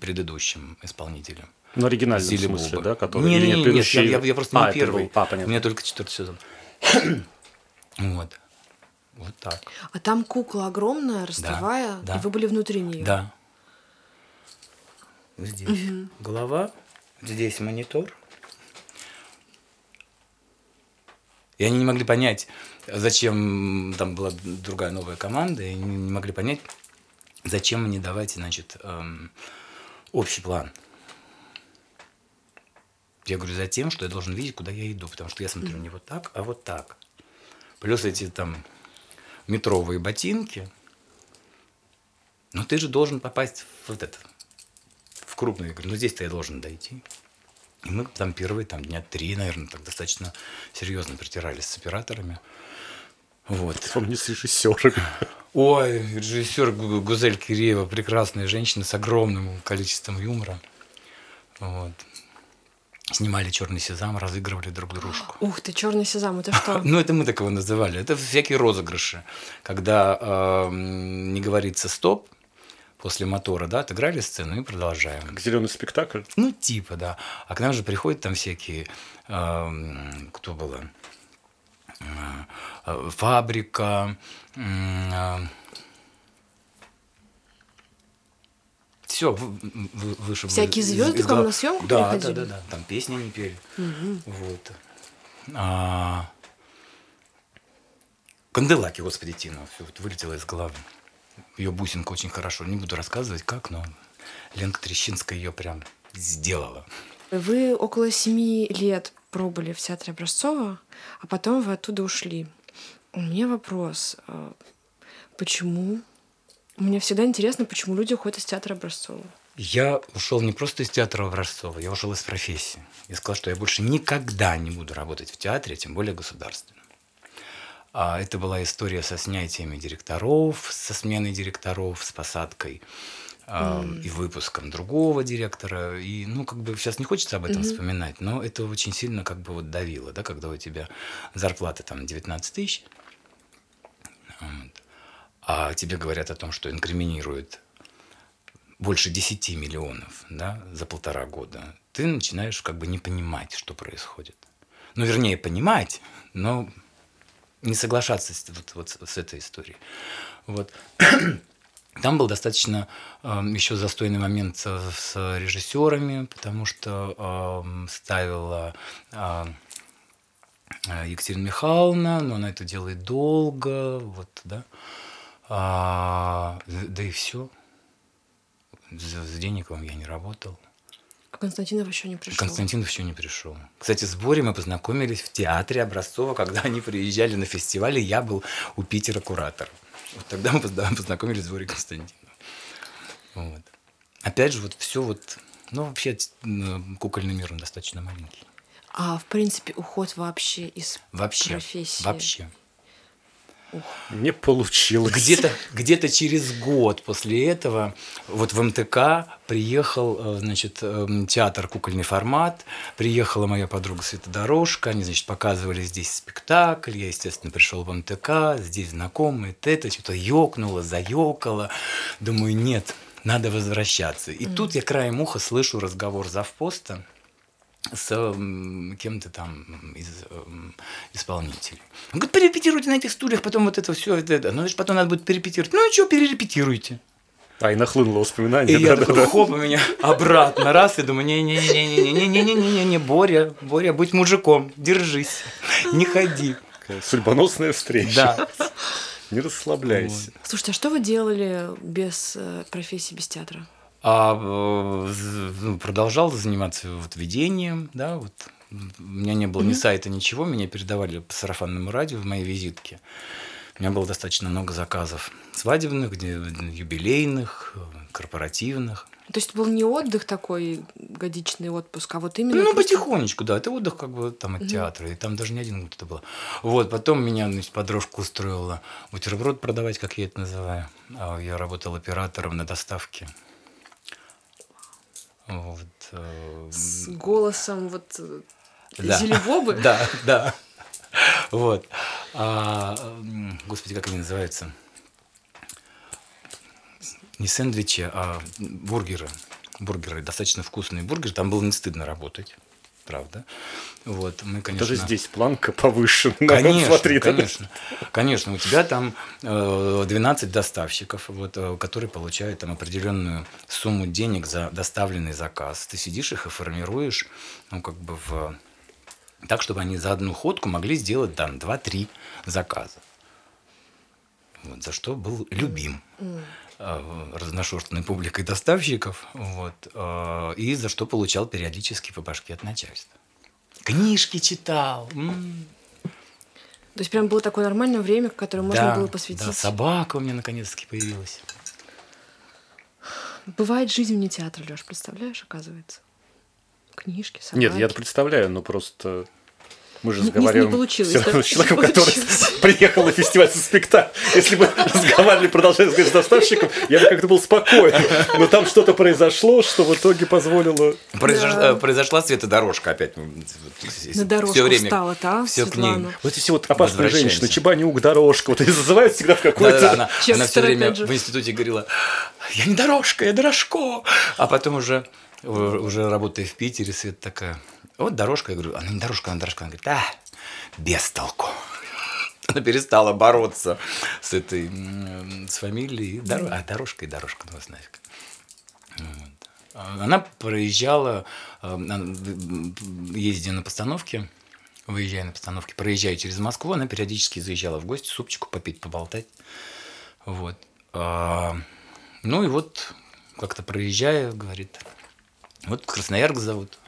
предыдущим исполнителем. Ну, оригинальном Зили смысле, Буба. да? Который, не, не, не, нет, я, я, я просто а, не первый. Был, а, У меня только четвертый сезон. (coughs) вот. Вот так. А там кукла огромная, ростовая, да, да. и вы были внутри нее. Да. Здесь угу. голова, здесь монитор. И они не могли понять, зачем там была другая новая команда, и не могли понять, зачем мне давать, значит, эм, общий план. Я говорю, за тем, что я должен видеть, куда я иду, потому что я смотрю не вот так, а вот так. Плюс эти там метровые ботинки. Но ты же должен попасть в вот это, в крупный. Я говорю, ну здесь-то я должен дойти. И мы там первые там, дня три, наверное, так достаточно серьезно притирались с операторами. Вот. Помню с режиссером. Ой, режиссер Гузель Киреева, прекрасная женщина с огромным количеством юмора. Вот снимали черный сезам, разыгрывали друг дружку. Ух ты, черный сезам, это что? (laughs) ну, это мы так его называли. Это всякие розыгрыши. Когда э, не говорится стоп, после мотора, да, отыграли сцену и продолжаем. Как зеленый спектакль? Ну, типа, да. А к нам же приходят там всякие, э, кто было, э, фабрика, э, все выше. Всякие звезды к вам на съемку да, приходили? Да, да, да, там песни не пели. Угу. Вот. А... Канделаки, господи, Тина, все вот вылетело из головы. Ее бусинка очень хорошо. Не буду рассказывать, как, но Ленка Трещинская ее прям сделала. Вы около семи лет пробыли в театре Образцова, а потом вы оттуда ушли. У меня вопрос. А почему мне всегда интересно, почему люди уходят из театра Образцова. Я ушел не просто из театра Образцова, я ушел из профессии. Я сказал, что я больше никогда не буду работать в театре, тем более государственном. А это была история со снятиями директоров, со сменой директоров, с посадкой mm. и выпуском другого директора. И, ну, как бы сейчас не хочется об этом mm-hmm. вспоминать, но это очень сильно как бы вот давило, да, когда у тебя зарплата там 19 тысяч. Вот а тебе говорят о том, что инкриминируют больше 10 миллионов да, за полтора года, ты начинаешь как бы не понимать, что происходит. Ну, вернее, понимать, но не соглашаться с, вот, вот с этой историей. Вот. (clears throat) Там был достаточно э, еще застойный момент с, режиссерами, потому что э, ставила э, Екатерина Михайловна, но она это делает долго, вот, да. А, да и все. За, за денег я не работал. А Константинов еще не пришел. Константинов еще не пришел. Кстати, с Борей мы познакомились в театре Образцова, когда они приезжали на фестиваль, и я был у Питера куратор. Вот тогда мы познакомились с Борей Константиновым. Вот. Опять же, вот все вот, ну, вообще кукольный мир он достаточно маленький. А, в принципе, уход вообще из вообще, профессии? Вообще. Не получилось. Где-то где через год после этого вот в МТК приехал, э, значит, эм, театр «Кукольный формат», приехала моя подруга Светодорожка, они, значит, показывали здесь спектакль, я, естественно, пришел в МТК, здесь знакомые, это, что-то ёкнуло, заёкало, думаю, нет, надо возвращаться. И mm. тут я краем уха слышу разговор завпоста, с кем-то там из э, исполнителей. Он говорит, перерепетируйте на этих стульях, потом вот это все, это, это. ну, потом надо будет перепетировать. Ну, и что, перерепетируйте. А, и нахлынуло воспоминание. И да, я да, такой, да. хоп, у меня обратно раз, и думаю, не-не-не-не-не-не-не-не-не-не, Боря, Боря, будь мужиком, держись, не ходи. Судьбоносная встреча. Да. Не расслабляйся. Вот. Слушайте, а что вы делали без э, профессии, без театра? А э, ну, продолжал заниматься вот ведением, да, вот у меня не было mm-hmm. ни сайта, ничего, меня передавали по сарафанному радио в моей визитке. У меня было достаточно много заказов свадебных, юбилейных, корпоративных. То есть был не отдых такой, годичный отпуск, а вот именно... Ну, просто- потихонечку, да. Это отдых как бы там от театра. И там даже не один год это было. Вот, потом меня значит, подружка устроила бутерброд продавать, как я это называю. А Я работал оператором на доставке. Вот. э, С голосом вот э, Да. Зелебобы. (laughs) Да, да. Вот. А, господи, как они называются? Не сэндвичи, а бургеры. Бургеры, достаточно вкусные бургеры. Там было не стыдно работать. Правда. Вот, мы, конечно... Даже здесь планка повыше. (laughs) Конечно, Смотри, да. конечно. Конечно, у тебя там э, 12 доставщиков, вот, э, которые получают там определенную сумму денег за доставленный заказ. Ты сидишь их и формируешь, ну, как бы в... Так, чтобы они за одну ходку могли сделать там 2-3 заказа. Вот, за что был любим э, разношерстной публикой доставщиков, вот, э, и за что получал периодически по башке от начальства. Книжки читал. То есть прям было такое нормальное время, которое можно Да, было посвятить. Да, собака у меня наконец-таки появилась. Бывает жизнь вне театра, Леш, представляешь, оказывается? Книжки, собаки. Нет, я представляю, но просто мы же не- разговариваем получилось, всё равно да? с человеком, который (laughs) приехал на фестиваль со спектаклем. Если бы (laughs) разговаривали, продолжали с доставщиком, я бы как-то был спокоен. Но там что-то произошло, что в итоге позволило... Произош- Да. э, Произошла светодорожка опять. На дорожку встала-то, а, все к ней. Светлана? Вот эти вот опасные женщины, чебанюк, дорожка, вот они зазывают всегда в Да, да, какой-то... она, она все время же. в институте говорила, я не дорожка, я дорожко. А потом уже, у- уже работая в Питере, Света такая, вот дорожка. Я говорю, она не дорожка, она дорожка. Она говорит, а, без толку. Она перестала бороться с этой, м, с фамилией. Доро- А, дорожка и дорожка, ну нафиг. Вот. Она проезжала, э, ездя на постановке, выезжая на постановке, проезжая через Москву, она периодически заезжала в гости, супчику попить, поболтать. Вот. А, ну и вот как-то проезжая, говорит, вот Красноярск зовут.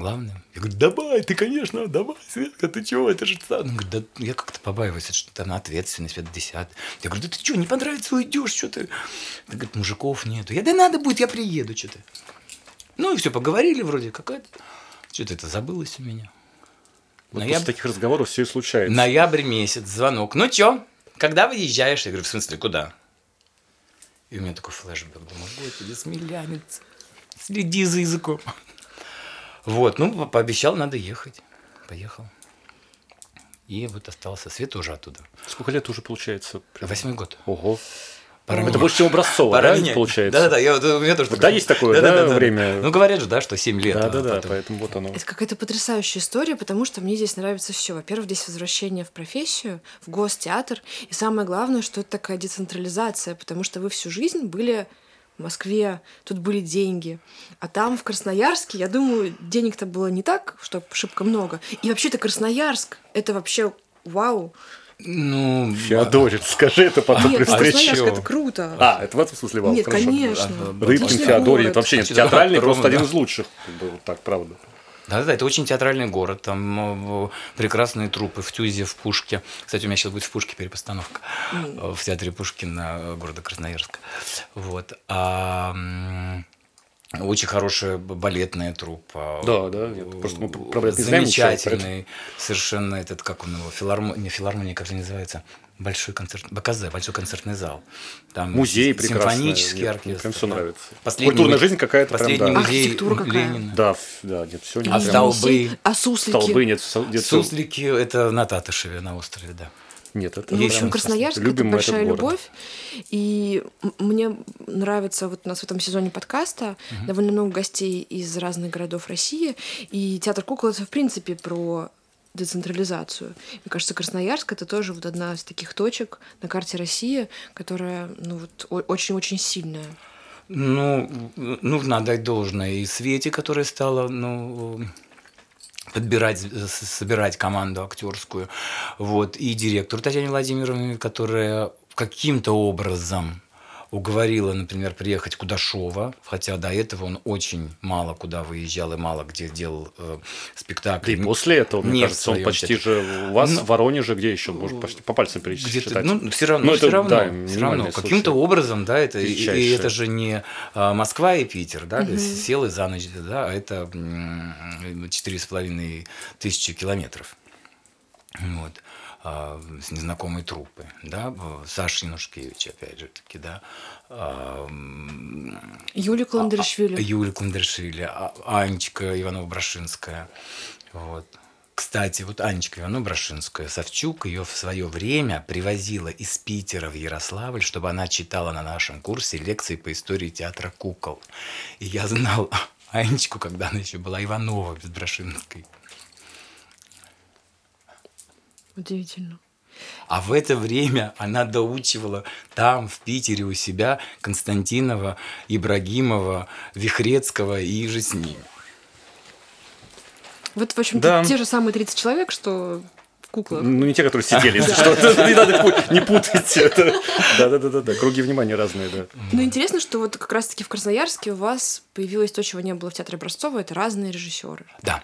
Главное. Я говорю, давай, ты, конечно, давай, Светка, ты чего, это же... та-». Она говорит, да я как-то побаиваюсь, это что-то на ответственность, это десят. Я говорю, да ты что, не понравится, уйдешь, что ты... Она говорит, мужиков нету. Я, да надо будет, я приеду, что-то. Ну и все, поговорили вроде, какая-то... Что-то это забылось у меня. Вот Ноябрь- после таких разговоров все и случается. Ноябрь месяц, звонок. Ну чё, когда выезжаешь? Я говорю, в смысле, куда? И у меня такой флешбэк. Думаю, господи, смелянец, следи за языком. Вот, ну, по- пообещал, надо ехать. Поехал. И вот остался. Свет уже оттуда. Сколько лет уже получается? Восьмой год. Ого. Пора Это больше, чем образцово, Пора да, получается? Да-да-да, я, вот, у меня тоже Вот такое. да, есть такое, да, время? Ну, говорят же, да, что 7 лет. а Да-да-да, потом- поэтому вот оно. Это какая-то потрясающая история, потому что мне здесь нравится все. Во-первых, здесь возвращение в профессию, в гостеатр. И самое главное, что это такая децентрализация, потому что вы всю жизнь были в Москве, тут были деньги. А там, в Красноярске, я думаю, денег-то было не так, что шибко много. И вообще-то Красноярск — это вообще вау. Ну, Феодорин, скажи это потом Нет, при встрече. Красноярск — чё? это круто. А, это в этом смысле вау, Нет, хорошо. конечно. А, Рыбкин, это вообще нет, театральный просто один из лучших. Как бы Вот так, правда. Да, да, это очень театральный город. Там э, прекрасные трупы в Тюзе, в Пушке. Кстати, у меня сейчас будет в Пушке перепостановка э, в театре Пушкина э, города Красноярска. Вот. А, очень хорошая балетная труппа. Да, да, нет, просто мы про балет не знаем ничего, Замечательный. Совершенно этот, как он его, филармо... не филармония, как же называется? Большой концерт, БКЗ, большой концертный зал. Там Музей прекрасный. Симфонический Нет, оркестр. прям да. нравится. Последний Культурная жизнь какая-то прям, Последний да. музей Архитектура какая. Ленина. Да, да, нет, все не А прям- столбы? А суслики? Столбы нет, нет, Суслики – это на Татышеве, на острове, да. Нет, это Ну, в общем, Красноярск это большая город. любовь. И мне нравится вот у нас в этом сезоне подкаста довольно много гостей из разных городов России. И театр кукол это в принципе про децентрализацию. Мне кажется, Красноярск это тоже вот одна из таких точек на карте России, которая ну вот очень-очень сильная. Ну, нужно отдать должное и Свете, которая стала, ну, подбирать, с- собирать команду актерскую, вот, и директору Татьяне Владимировне, которая каким-то образом уговорила, например, приехать Кудашова, хотя до этого он очень мало куда выезжал и мало где делал э, спектакли. И после этого, мне Не кажется, он почти театре. же у вас Ну, в Воронеже, где еще, может, почти по пальцам пересчитать. Где-то, ну, все равно, Ну, это, все равно, да, все равно. Каким-то образом, да, это, и, и это же не а, Москва и Питер, да, сел и за ночь, да, а это м, четыре с половиной тысячи километров. Вот. А, с незнакомой труппы, да, Саша Янушкевич, опять же таки, да, а, Юлия Кландершвили. а- Юлия Кундершвили, а- Анечка Иванова-Брашинская. Вот. Кстати, вот Анечка Иванова-Брашинская, Савчук ее в свое время привозила из Питера в Ярославль, чтобы она читала на нашем курсе лекции по истории театра кукол. И я знал (laughs) Анечку, когда она еще была Иванова без Брашинской. Удивительно. А в это время она доучивала там, в Питере у себя Константинова, Ибрагимова, Вихрецкого и же с ними. Вот, в общем-то, Да. те же самые 30 человек, что в куклах. Ну, не те, которые сидели, если что. Не надо пу- не путать. Да-да-да-да, круги внимания разные, да. Но интересно, что вот как раз-таки в Красноярске у вас появилось то, чего не было в Театре Образцова, это разные режиссеры. Да.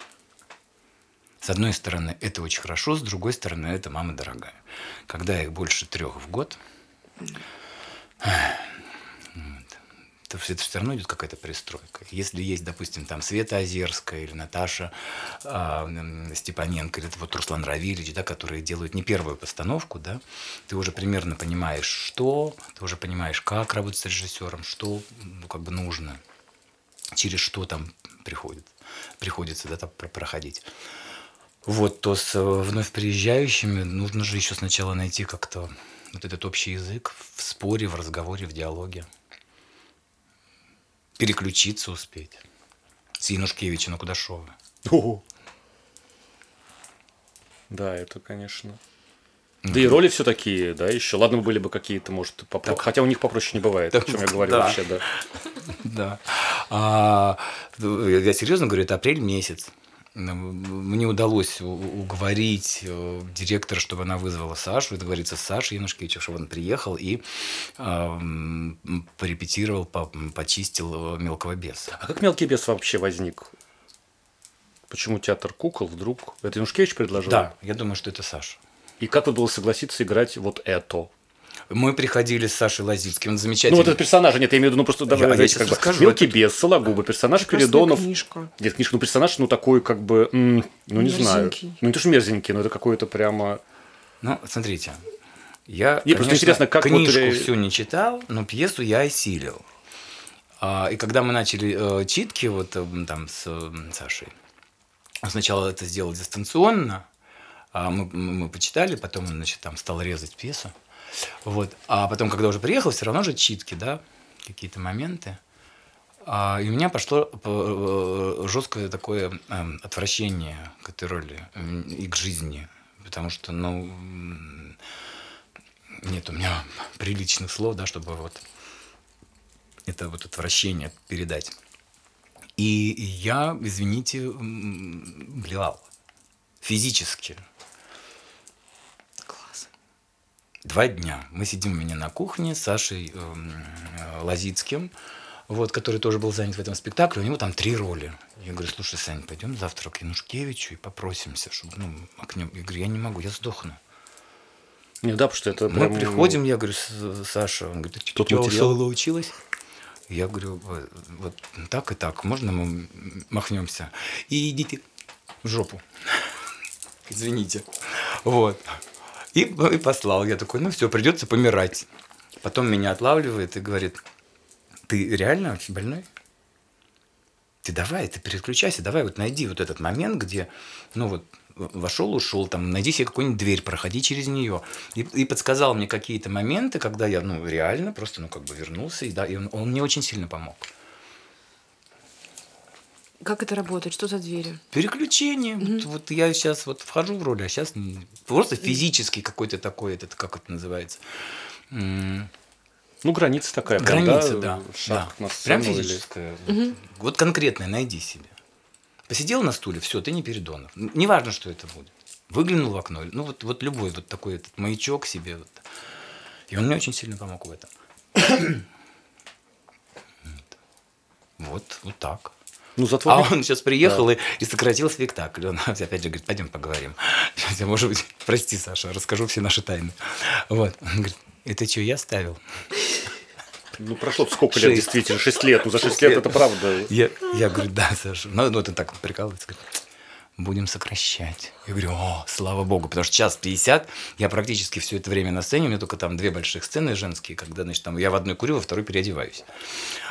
С одной стороны, это очень хорошо, с другой стороны, это мама дорогая. Когда их больше трех в год, то все, все равно идет какая-то пристройка. Если есть, допустим, там Света Озерская или Наташа м, Степаненко, или вот Руслан Равильевич, да, которые делают не первую постановку, да, ты уже примерно понимаешь, что, ты уже понимаешь, как работать с режиссером, что ну, как бы нужно, через что там приходит, приходится да, там про- проходить. Вот, то с э, вновь приезжающими нужно же еще сначала найти как-то вот этот общий язык в споре, в разговоре, в диалоге. Переключиться успеть. С Янушкевича на Кудашова. Ого. Да, это, конечно. Да и роли все такие, да, еще. Ладно, были бы какие-то, может, попроще. Хотя у них попроще не бывает, о Так, чем я говорю да. вообще, да. (laughs) Да. А, ну, я серьезно говорю, это апрель месяц. Мне удалось уговорить э, директора, чтобы она вызвала Сашу, договориться с Сашей Янушкевичем, чтобы он приехал и ам, порепетировал, по- почистил э, мелкого беса. А как мелкий бес вообще возник? Почему театр кукол вдруг? Это Янушкевич предложил? Да, я думаю, что это Саша. И как тут было согласиться играть вот это? Мы приходили с Сашей Лазицким, он Ну, замечательный. вот это персонажа, нет, я имею в виду, ну, просто давай, я знаете, щас как бы, расскажу, Мелкий это- бес, Сологуба, персонаж Прекрасная Передонов. книжка. Нет, книжка, ну, персонаж, ну, такой, как бы, ну, не знаю. Мерзенький. Ну, не то, что мерзенький, но это какой-то прямо... Ну, смотрите, я, Мне просто интересно, как вот книжку ре- всю не читал, но пьесу я осилил. А, и когда мы начали э, читки вот э, там с э, Сашей, он сначала это сделал дистанционно, а мы, мы почитали, потом он, значит, там стал резать пьесу. Вот. А потом, когда уже приехал, все равно же читки, да, какие-то моменты. А, и у меня пошло э, жесткое такое эм, отвращение к этой роли и к жизни. Потому что, ну, нет у меня приличных слов, да, чтобы вот это вот отвращение передать. И я, извините, блевал. Физически. Два дня. Мы сидим у меня на кухне с Сашей эм, э, Лазицким, вот, который тоже был занят в этом спектакле. У него там три роли. Я говорю, слушай, Сань, пойдем завтра к Янушкевичу и попросимся, чтобы, ну, а к нему. Я говорю, я не могу, я сдохну. Не, да, потому что это Мы прям... приходим, я говорю, «С- Саша, он говорит, что соло училась? Я говорю, «Вот- вот так и так, можно мы махнемся? И идите в жопу. (laughs) Извините. Вот. И, и послал. Я такой, ну все, придется помирать. Потом меня отлавливает и говорит, ты реально очень больной? Ты давай, ты переключайся, давай вот найди вот этот момент, где, ну вот, вошел, ушел, там, найди себе какую-нибудь дверь, проходи через нее. И, и подсказал мне какие-то моменты, когда я, ну, реально просто, ну, как бы вернулся, и, да, и он, он мне очень сильно помог. Как это работает? Что за двери? Переключение. Вот, вот я сейчас вот вхожу в роль, а сейчас просто физический какой-то такой, этот, как это называется, Ну, граница такая. прям, граница, да. Шаг да. на Прям сцену или- физическая. Вот конкретное найди себе. Посидел на стуле, все, ты не Передонов. Неважно, что это будет. Выглянул в окно, ну вот, вот любой вот такой этот маячок себе. Вот. И он мне очень сильно помог в этом. (coughs) Вот, вот так. Ну, А затворник... он сейчас приехал и, и сократил спектакль. Он (laughs) опять же говорит, пойдем поговорим. (laughs) Я, может быть, (laughs) прости, Саша, расскажу все наши тайны. Вот. Он говорит, это что, я ставил? Ну, прошло сколько лет, Шесть. действительно, 6 лет. Ну, за 6 Шесть лет лет. это правда. Я, я говорю, да, Саша. Ну, ну, это так прикалывается. Говорит, будем сокращать. Я говорю, о, слава богу, потому что час 50, я практически все это время на сцене, у меня только там две больших сцены женские, когда, значит, там я в одной курю, во второй переодеваюсь.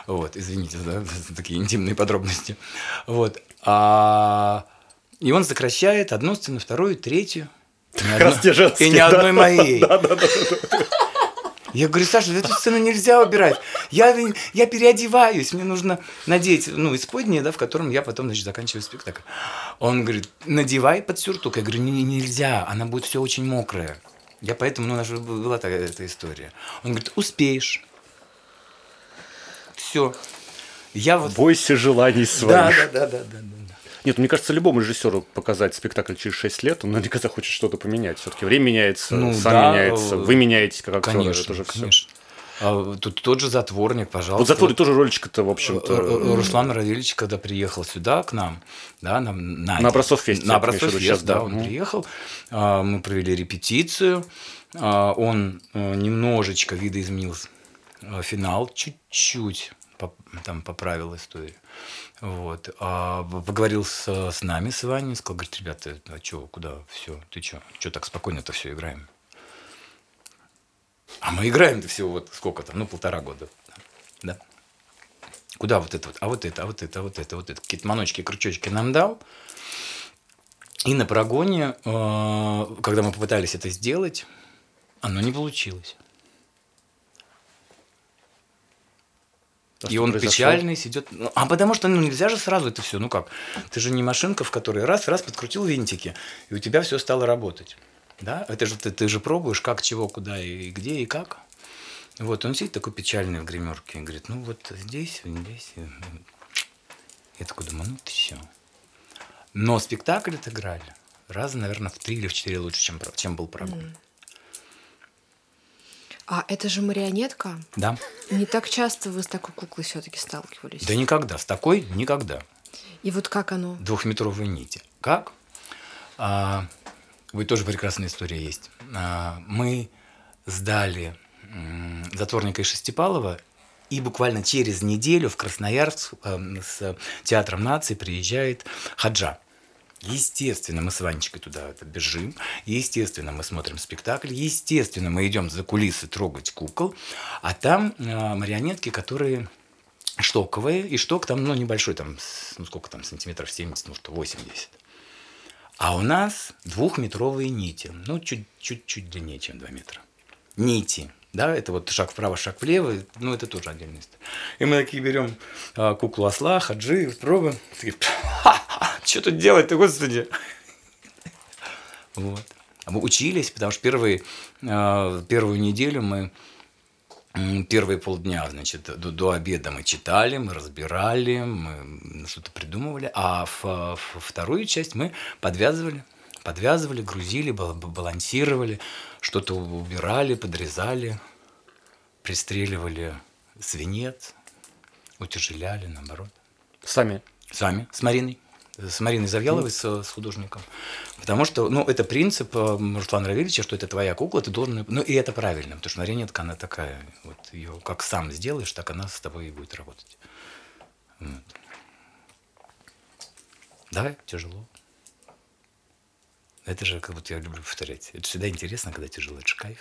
Вот, извините, да, за такие интимные подробности. Вот. А... И он сокращает одну сцену, вторую, третью. Как раз те женские, И ни одной моей. Да, да, да. Я говорю, Саша, эту сцену нельзя убирать. Я, я переодеваюсь, мне нужно надеть, ну, исподнее, да, в котором я потом, значит, заканчиваю спектакль. Он говорит, надевай под сюртук. Я говорю, «Не- не- нельзя, она будет все очень мокрая. Я поэтому, ну, у нас же была такая эта история. Он говорит, успеешь. Все. Я вот... Бойся желаний Да, своих. да, да, да, да, да. Нет, мне кажется, любому режиссеру показать спектакль через 6 лет, он наверняка хочет что-то поменять. Все-таки время меняется, Ну, сам да, меняется, э, вы меняетесь как актеры. Конечно, это же конечно. А, тут тот же затворник, пожалуйста. Вот затворе тоже ролечка-то, в Э, общем-то... э, Руслан Равильевич, когда приехал сюда к нам, да, на, на, На на Образцов имею в виду фест, сейчас, да, да. он Мгм. приехал, а, мы провели репетицию, а, он э, немножечко видоизменил э, финал, чуть-чуть там поправил историю. Вот. А, поговорил с, с нами, с Ваней, сказал, говорит, ребята, а что, куда, все, ты что, что так спокойно-то все играем? А мы играем-то всего вот сколько там, ну, полтора года. Да. Куда вот это вот? А вот это, а вот это, а вот это, вот это. Какие-то маночки, крючочки нам дал. И на прогоне, э, когда мы попытались это сделать, оно не получилось. А И он произошло? печальный сидит. Ну, А потому что ну, нельзя же сразу это все. Ну как? Ты же не машинка, в которой раз, раз подкрутил винтики, и у тебя все стало работать. Да? Это же ты, ты же пробуешь, как, чего, куда и где и как. Вот он сидит такой печальный в гримерке и говорит, ну вот здесь, здесь. Я такой думаю, ну все. Но спектакль отыграли. Раза, наверное, в три или в четыре лучше, чем, чем был прогон. А это же марионетка. Да? Не так часто вы с такой куклой все-таки сталкивались. Да никогда. С такой никогда. И вот как оно? двухметровые нити. Как? А, вы тоже прекрасная история есть. А, мы сдали затворника из Шестипалова, и буквально через неделю в Красноярск эм, с Театром нации приезжает Хаджа. Естественно, мы с Ванечкой туда это бежим. Естественно, мы смотрим спектакль. Естественно, мы идем за кулисы трогать кукол. А там э, марионетки, которые штоковые. И шток там, ну, небольшой, там, ну, сколько там, сантиметров 70, может, 80. А у нас двухметровые нити. Ну, чуть- чуть-чуть длиннее, чем 2 метра. Нити. Да, это вот шаг вправо, шаг влево, ну, это тоже отдельная история. И мы такие берем а, куклу осла, хаджи, пробуем. Что тут делать-то, господи? Вот. А Мы учились, потому что первые, э, первую неделю мы первые полдня, значит, до, до обеда мы читали, мы разбирали, мы что-то придумывали, а в, в вторую часть мы подвязывали, подвязывали, грузили, бал- балансировали, что-то убирали, подрезали, пристреливали свинец, утяжеляли, наоборот. Сами. Сами, с Мариной. С Мариной Завьяловой, с, с художником. Потому что, ну, это принцип э, Руслана Равильевича, что это твоя кукла, ты должен... Ну, и это правильно, потому что марионетка, она такая, вот ее как сам сделаешь, так она с тобой и будет работать. Вот. Да, тяжело. Это же, как вот я люблю повторять, это всегда интересно, когда тяжело, это же кайф.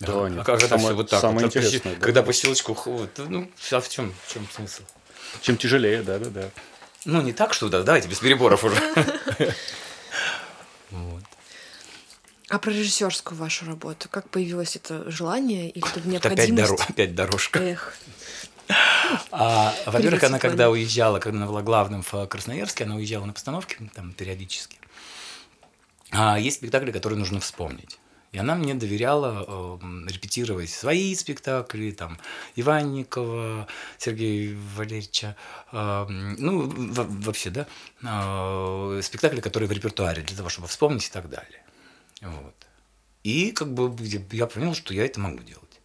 Да, а, нет, а когда самое- все вот так, самое вот, интересное, да. когда по щелчку, вот, ну, а в чем, в чем смысл? Чем тяжелее, да-да-да. Ну, не так, что да, давайте без переборов уже. (laughs) Вот. А про режиссерскую вашу работу? Как появилось это желание или это Это опять, необходимость? доро- опять дорожка. Эх, А, во-первых, она когда уезжала, когда она была главным в Красноярске, она уезжала на постановки там периодически. А есть спектакли, которые нужно вспомнить. И она мне доверяла э, репетировать свои спектакли, там, Иванникова, Сергея Валерьевича, э, ну, во- вообще, да, э, спектакли, которые в репертуаре, для того, чтобы вспомнить и так далее. Вот. И как бы я- понял, что я это могу делать.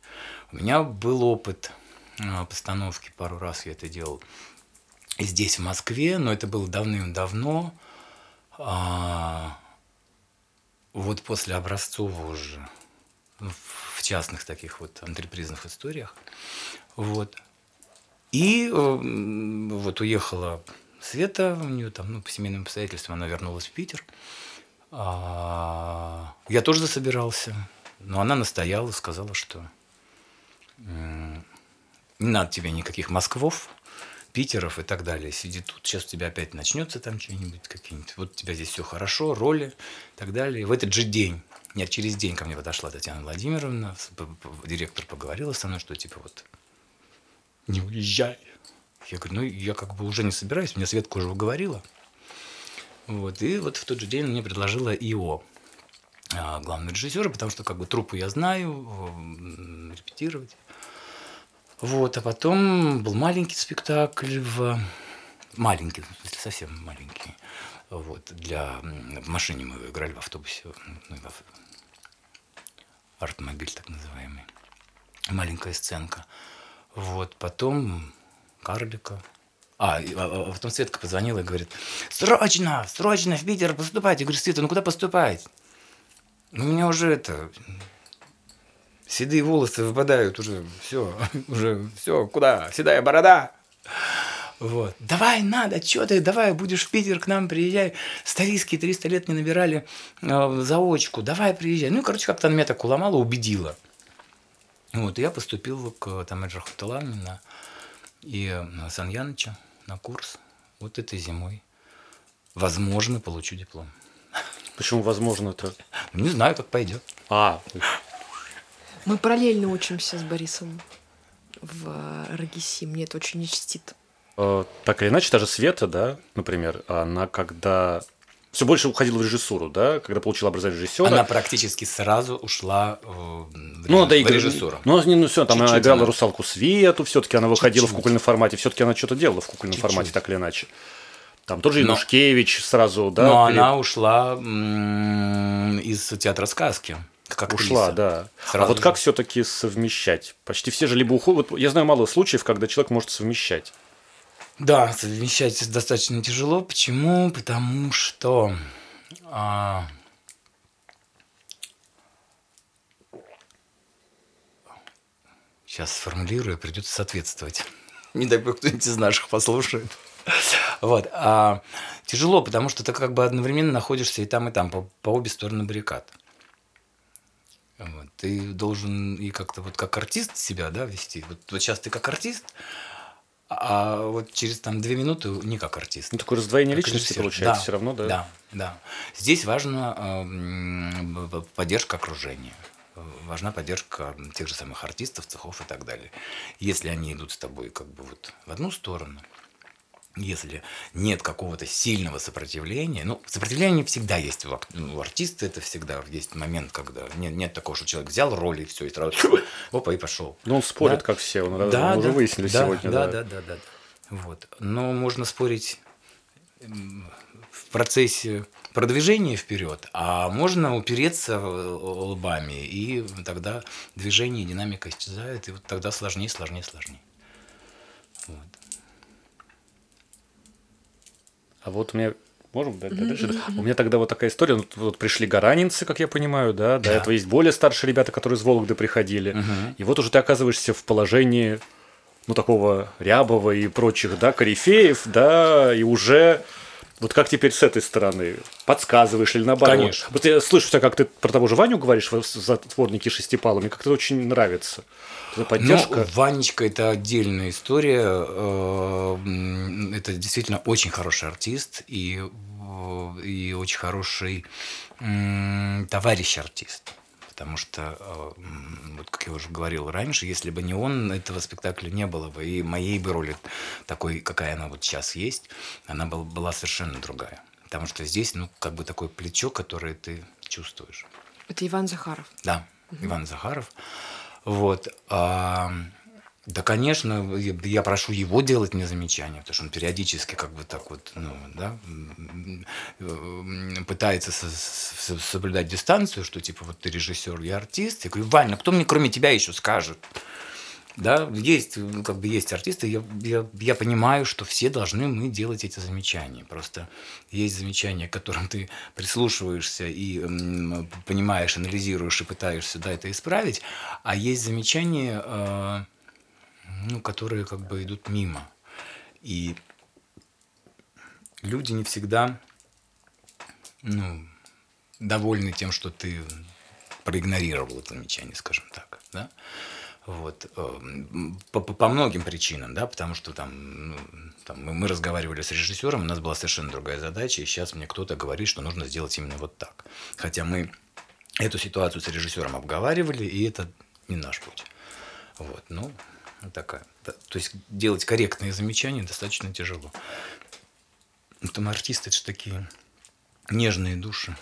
У меня был опыт а, постановки, пару раз я это делал здесь, в Москве, но это было давным-давно. А, вот после Образцова уже, в частных таких вот антрепризных историях. Вот. И э, вот уехала Света, у нее там, ну, по семейным обстоятельствам она вернулась в Питер. А, я тоже засобирался, но она настояла, сказала, что не надо тебе никаких Москвов, Питеров и так далее. Сиди тут, сейчас у тебя опять начнется там что-нибудь, какие-нибудь. Вот у тебя здесь все хорошо, роли и так далее. В этот же день, нет, через день ко мне подошла Татьяна Владимировна, директор поговорила со мной, что типа вот не уезжай. Я говорю, ну я как бы уже не собираюсь, мне Светка уже уговорила. Вот, и вот в тот же день мне предложила ИО, а, главный режиссер, потому что как бы труппу я знаю, репетировать. Вот, а потом был маленький спектакль в... Маленький, совсем маленький. Вот, для... В машине мы играли в автобусе, ну, в... Артмобиль так называемый. Маленькая сценка. Вот, потом Карлика. А, а, а потом Светка позвонила и говорит, срочно, срочно в Питер поступать. Я говорю, Света, ну куда поступать? Ну, у меня уже это, седые волосы выпадают уже, все, (laughs) уже, все, куда, седая борода. Вот. Давай, надо, что ты, давай, будешь в Питер к нам, приезжай. Старийские 300 лет не набирали э, заочку, давай, приезжай. Ну, короче, как-то она меня так уломала, убедила. Вот, и я поступил к Тамеджа Хуталамина и э, Сан Яныча на курс вот этой зимой. Возможно, получу диплом. Почему возможно-то? Не знаю, как пойдет. А, мы параллельно учимся с Борисом в РГСИ. Мне это очень не чтит. Э, так или иначе, даже Света, да, например, она когда все больше уходила в режиссуру, да, когда получила образование режиссера. Она практически сразу ушла в, ну, да, в режиссуру. Ну, ну, все, там Чуть-чуть она играла она... русалку Свету, все-таки она выходила Чуть-чуть. в кукольном формате, все-таки она что-то делала в кукольном Чуть-чуть. формате, так или иначе. Там тоже Янушкевич Но... сразу, да. Но перед... она ушла м- из театра сказки как ушла, да. Сразу а вот же. как все-таки совмещать? Почти все же либо уходят. Я знаю мало случаев, когда человек может совмещать. Да, совмещать достаточно тяжело. Почему? Потому что а... сейчас сформулирую, придется соответствовать. Не дай бог кто-нибудь из наших послушает. Вот. А, тяжело, потому что ты как бы одновременно находишься и там, и там, по, по обе стороны баррикад. Вот. Ты должен и как-то вот как артист себя да, вести. Вот, вот сейчас ты как артист, а вот через там две минуты не как артист. Ну, такое раздвоение личности режиссер. получается да, все равно, да? Да, да. Здесь важна э, поддержка окружения. Важна поддержка тех же самых артистов, цехов и так далее. Если они идут с тобой как бы вот в одну сторону, если нет какого-то сильного сопротивления, ну, сопротивление всегда есть у, у артиста, это всегда есть момент, когда нет, нет такого, что человек взял роль и все, и сразу (laughs) опа, и пошел. Ну, он спорит, да? как все, он, да, мы уже выяснили да, сегодня. Да, да, да, да, да. Вот. Но можно спорить в процессе продвижения вперед, а можно упереться лбами, и тогда движение, динамика исчезает, и вот тогда сложнее, сложнее, сложнее. А вот у меня Можем mm-hmm. дальше? У меня тогда вот такая история. Вот, вот пришли гаранинцы, как я понимаю, да. До да. этого есть более старшие ребята, которые из Вологды приходили. И вот уже ты оказываешься в положении ну, такого Рябова и прочих, да, корифеев, да, и уже вот как теперь с этой стороны? Подсказываешь или наоборот? Конечно. Вот я слышу тебя, как ты про того же Ваню говоришь в затворнике шестипалом, мне как-то очень нравится. Это поддержка. Ну, Ванечка – это отдельная история. Э, это действительно очень хороший артист и, э, и очень хороший товарищ артист. Потому что, э, вот как я уже говорил раньше, если бы не он, этого спектакля не было бы. И моей бы роли такой, какая она вот сейчас есть, она была совершенно другая. Потому что здесь, ну, как бы такое плечо, которое ты чувствуешь. Это Иван Захаров. Да, угу. Иван Захаров. Вот. А, да, конечно, я прошу его делать мне замечания, потому что он периодически как бы так вот, ну, да, пытается соблюдать дистанцию, что типа вот ты режиссер, я артист. Я говорю, Ваня, кто мне кроме тебя еще скажет? Да, есть, ну, как бы есть артисты, я, я, я понимаю, что все должны мы делать эти замечания. Просто есть замечания, к которым ты прислушиваешься и м, понимаешь, анализируешь и пытаешься да, это исправить, а есть замечания, э, ну, которые как бы идут мимо. И люди не всегда ну, довольны тем, что ты проигнорировал это замечание, скажем так. Да? Вот. Эм, по, по многим причинам, да, потому что там, ну, там мы, мы разговаривали с режиссером, у нас была совершенно другая задача, и сейчас мне кто-то говорит, что нужно сделать именно вот так. Хотя мы эту ситуацию с режиссером обговаривали, и это не наш путь. Вот, ну, такая. То есть делать корректные замечания достаточно тяжело. Ну, там артисты это же такие нежные души.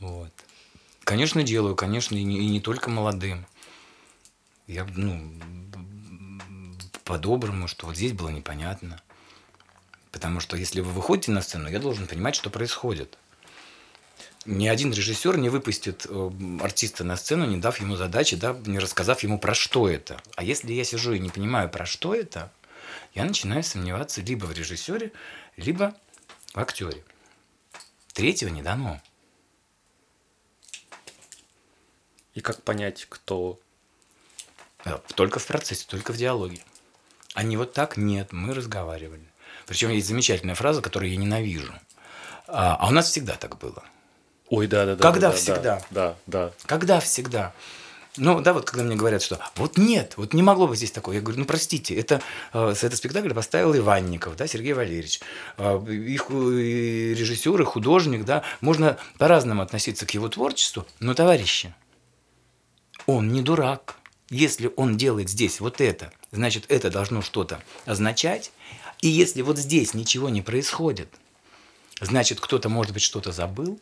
Вот. Конечно, делаю, конечно, и не, и не только молодым. Я, ну, по-доброму, что вот здесь было непонятно. Потому что если вы выходите на сцену, я должен понимать, что происходит. Ни один режиссер не выпустит э, артиста на сцену, не дав ему задачи, да, не рассказав ему про что это. А если я сижу и не понимаю, про что это, я начинаю сомневаться либо в режиссере, либо в актере. Третьего не дано. И как понять, кто... Только в процессе, только в диалоге. А не вот так, нет, мы разговаривали. Причем есть замечательная фраза, которую я ненавижу. А, а у нас всегда так было. Ой, да, да, да. Когда да, всегда? Да, да. Когда всегда? Ну, да, вот когда мне говорят, что вот нет, вот не могло бы здесь такое. Я говорю, ну, простите, это, э, этот спектакль поставил Иванников, да, Сергей Валерьевич. Э, их э, режиссер и художник, да, можно по-разному относиться к его творчеству, но, товарищи, он не дурак. Если он делает здесь вот это, значит, это должно что-то означать. И если вот здесь ничего не происходит, значит, кто-то, может быть, что-то забыл.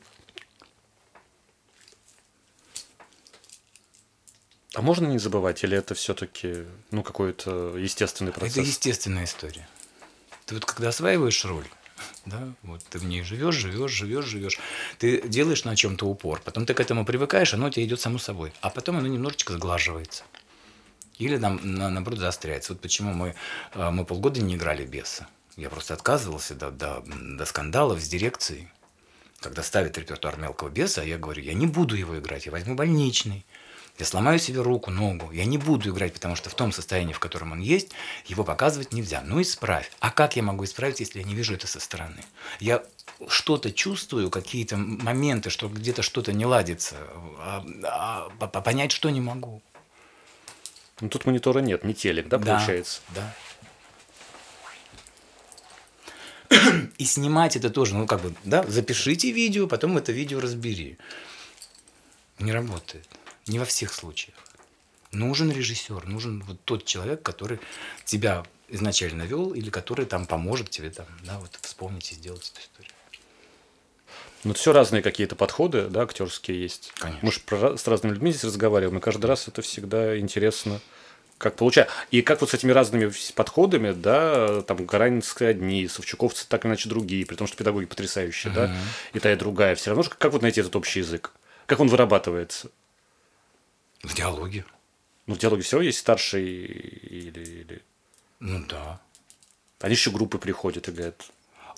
А можно не забывать, или это все-таки ну, какой-то естественный процесс? Это естественная история. Ты вот когда осваиваешь роль, да, вот ты в ней живешь, живешь, живешь, живешь. Ты делаешь на чем-то упор, потом ты к этому привыкаешь, оно у тебя идет само собой, а потом оно немножечко сглаживается. Или нам, на, наоборот, заостряется. Вот почему мы, э, мы полгода не играли беса. Я просто отказывался до, до, до скандалов с дирекцией. Когда ставят репертуар мелкого беса, я говорю, я не буду его играть, я возьму больничный. Я сломаю себе руку, ногу. Я не буду играть, потому что в том состоянии, в котором он есть, его показывать нельзя. Ну, исправь. А как я могу исправить, если я не вижу это со стороны? Я что-то чувствую, какие-то моменты, что где-то что-то не ладится, а, а, а понять что не могу. Ну, тут монитора нет, не телек, да, получается? Да. И снимать это тоже, ну, как бы, да, запишите видео, потом это видео разбери. Не работает. Не во всех случаях. Нужен режиссер, нужен вот тот человек, который тебя изначально вел или который там поможет тебе там, да, вот вспомнить и сделать эту историю. Ну, это все разные какие-то подходы, да, актерские есть. Конечно. Мы же про, с разными людьми здесь разговариваем, и каждый раз это всегда интересно, как получается. И как вот с этими разными подходами, да, там Гаранинские одни, Савчуковцы так иначе другие, при том, что педагоги потрясающие, uh-huh. да, и та, и другая. Все равно, как вот найти этот общий язык? Как он вырабатывается? В диалоге. Ну, в диалоге все есть старший или, или... Ну да. Они еще группы приходят и говорят.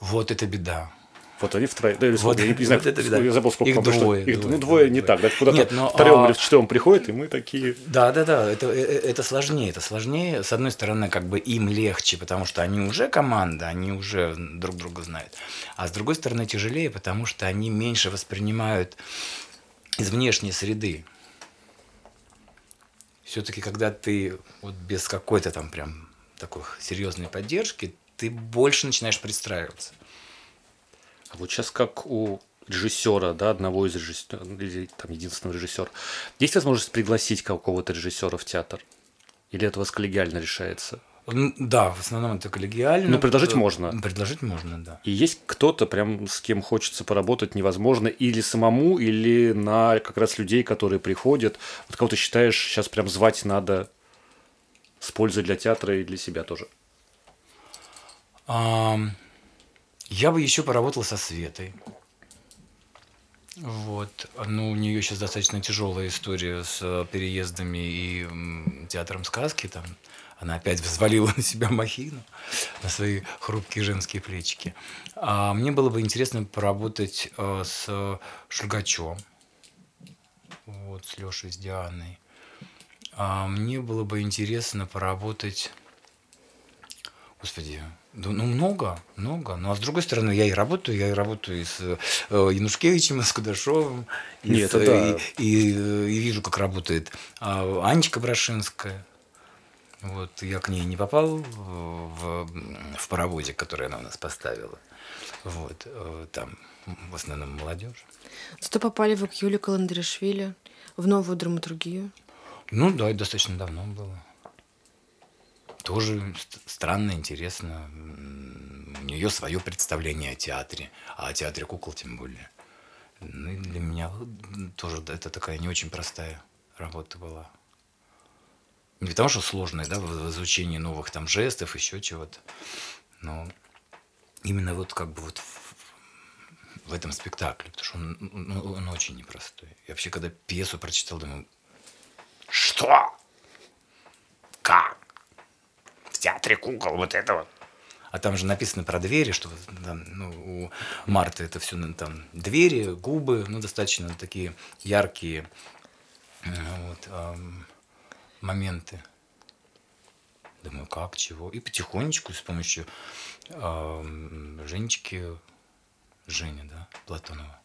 Вот это беда. Вот они втроем. Да, вот, я не знаю, вот это беда. я забыл, сколько их там двое, их, двое, Ну, двое двое, не двое. так. Да, куда-то Нет, но, втроем а... или в четвером приходят, и мы такие. Да, да, да. Это, это сложнее. Это сложнее. С одной стороны, как бы им легче, потому что они уже команда, они уже друг друга знают. А с другой стороны, тяжелее, потому что они меньше воспринимают из внешней среды. Все-таки, когда ты вот без какой-то там прям такой серьезной поддержки, ты больше начинаешь пристраиваться. А вот сейчас как у режиссера, да, одного из режиссеров, или там единственного режиссера, есть возможность пригласить какого-то режиссера в театр? Или это у вас коллегиально решается? Да, в основном это коллегиально. Ну, предложить можно. Предложить можно, да. И есть кто-то, прям с кем хочется поработать невозможно, или самому, или на как раз людей, которые приходят. Вот кого ты считаешь, сейчас прям звать надо с пользой для театра и для себя тоже? Я бы еще поработал со Светой. Вот. Ну, у нее сейчас достаточно тяжелая история с э, переездами и театром сказки. Там она опять взвалила на себя махину, на свои хрупкие женские плечики. А мне было бы интересно поработать э, с Шульгачом, вот, с Лешей, с Дианой. А мне было бы интересно поработать... Господи, да, ну много, много. Ну а с другой стороны, я и работаю, я и работаю и с э, Янушкевичем, и с Кудашовым, и, Нет, с- это да. и, и, э, и вижу, как работает а, Анечка Брашинская. Вот я к ней не попал в, в паровозик, который она у нас поставила. Вот э, там в основном молодежь. Зато попали вы к Юле Каландришвили в новую драматургию. Ну да, это достаточно давно было. Тоже ст- странно, интересно. У нее свое представление о театре, а о театре кукол тем более. Ну и для меня м, тоже это такая не очень простая работа была. Не потому что сложная, да, в изучении новых там жестов, еще чего-то. Но именно вот как бы вот в, в этом спектакле, потому что он, ну, он очень непростой. Я вообще, когда пьесу прочитал, думаю, что? Как? В театре кукол вот это вот. А там же написано про двери, что там, ну, у Марты это все там двери, губы, ну, достаточно такие яркие э, вот, ам, моменты. Думаю, как, чего? И потихонечку с помощью ам, Женечки, Женя, да, Платонова.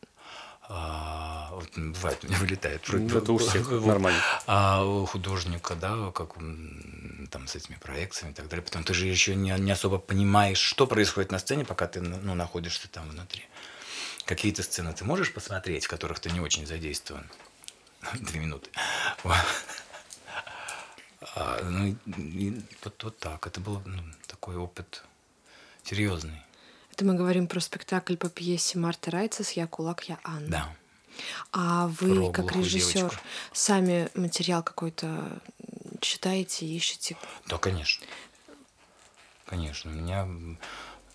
А, вот бывает, у меня вылетает. Ну, это у всех Вот. нормально. А у художника, да, как там с этими проекциями и так далее. Потом ты же еще не, не особо понимаешь, что происходит на сцене, пока ты ну, находишься там внутри. Какие-то сцены ты можешь посмотреть, в которых ты не очень задействован. (laughs) Две минуты. А, ну, и- вот, вот так. Это был ну, такой опыт серьезный. Это мы говорим про спектакль по пьесе Марты Райцес «Я кулак, я Анна». Да. А вы, Про как режиссер, девочку. сами материал какой-то читаете, ищете? Да, конечно. Конечно. У меня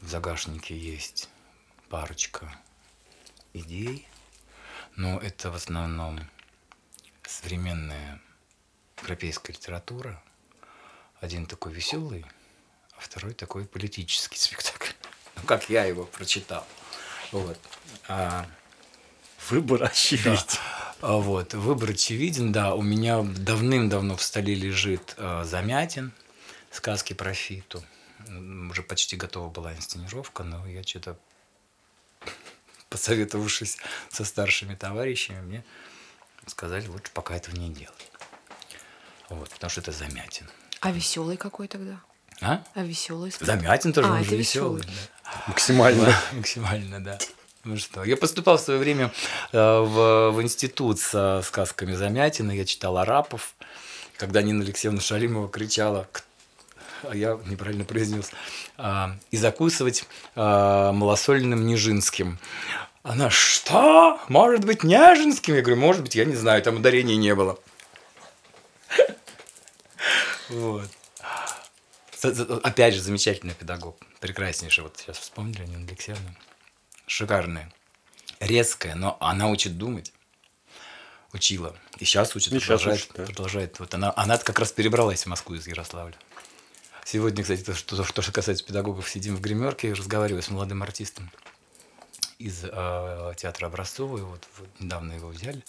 в загашнике есть парочка идей, но это в основном современная европейская литература. Один такой веселый, а второй такой политический (laughs) спектакль. Ну, как я его прочитал. Вот. А, Выбор очевиден. а Вот, выбор очевиден, да. У меня давным-давно в столе лежит э, Замятин, сказки про Фиту. Уже почти готова была инсценировка, но я что-то, (laughs) посоветовавшись со старшими товарищами, мне сказали, лучше пока этого не делать. Вот, потому что это Замятин. А веселый какой тогда? А? А веселый Замятин тоже А, он это же веселый. весёлый. Максимально. (laughs) Да, максимально, да. Ну что, я поступал в свое время э, в, в институт со сказками Замятина, я читал Арапов, когда Нина Алексеевна Шалимова кричала, «К- а я неправильно произнес, а, и закусывать а, малосольным Нижинским. Она, что? Может быть, Нежинским? Я говорю, может быть, я не знаю, там ударения не было. Вот. Опять же, замечательный педагог. Прекраснейший. Вот сейчас вспомнили Нина Алексеевна. Шикарная. Резкая, но она учит думать. Учила. И сейчас учит, И продолжает. учит, да. продолжает. Вот она, она как раз перебралась в Москву из Ярославля. Сегодня, кстати, то, что, то, что касается педагогов, сидим в гримерке, разговариваю с молодым артистом из э, театра Образцова, и вот, вот недавно его взяли.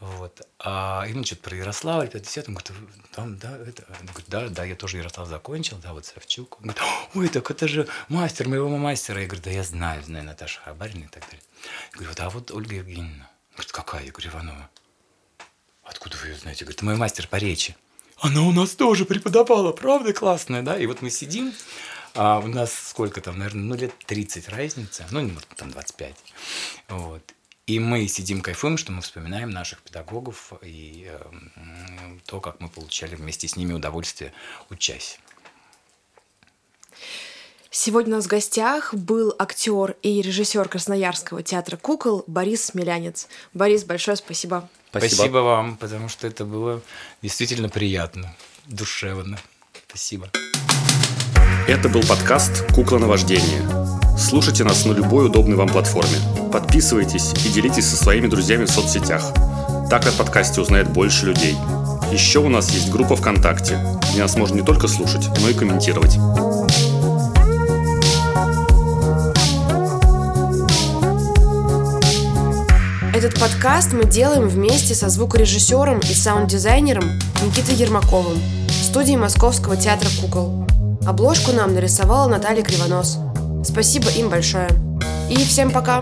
Вот. А ему что-то про Ярославль, 50 он говорит, там, да, это, он говорит, да, да, я тоже Ярослав закончил, да, вот Савчук. Он говорит, ой, так это же мастер моего мастера. Я говорю, да я знаю, знаю Наташа Хабарина и так далее. Я говорю, вот, а вот Ольга Евгеньевна. Он говорит, какая? Я говорю, Иванова. Откуда вы ее знаете? Говорит, мой мастер по речи. Она у нас тоже преподавала, правда классная, да? И вот мы сидим, а у нас сколько там, наверное, ну лет 30 разница, ну, может, там 25. Вот. И мы сидим, кайфуем, что мы вспоминаем наших педагогов и э, то, как мы получали вместе с ними удовольствие, учась. Сегодня у нас в гостях был актер и режиссер Красноярского театра кукол Борис Смелянец. Борис, большое спасибо. Спасибо. вам, потому что это было действительно приятно, душевно. Спасибо. Это был подкаст «Кукла на вождение». Слушайте нас на любой удобной вам платформе. Подписывайтесь и делитесь со своими друзьями в соцсетях. Так о подкасте узнает больше людей. Еще у нас есть группа ВКонтакте, где нас можно не только слушать, но и комментировать. Этот подкаст мы делаем вместе со звукорежиссером и саунд-дизайнером Никитой Ермаковым в студии Московского театра кукол. Обложку нам нарисовала Наталья Кривонос. Спасибо им большое. И всем пока!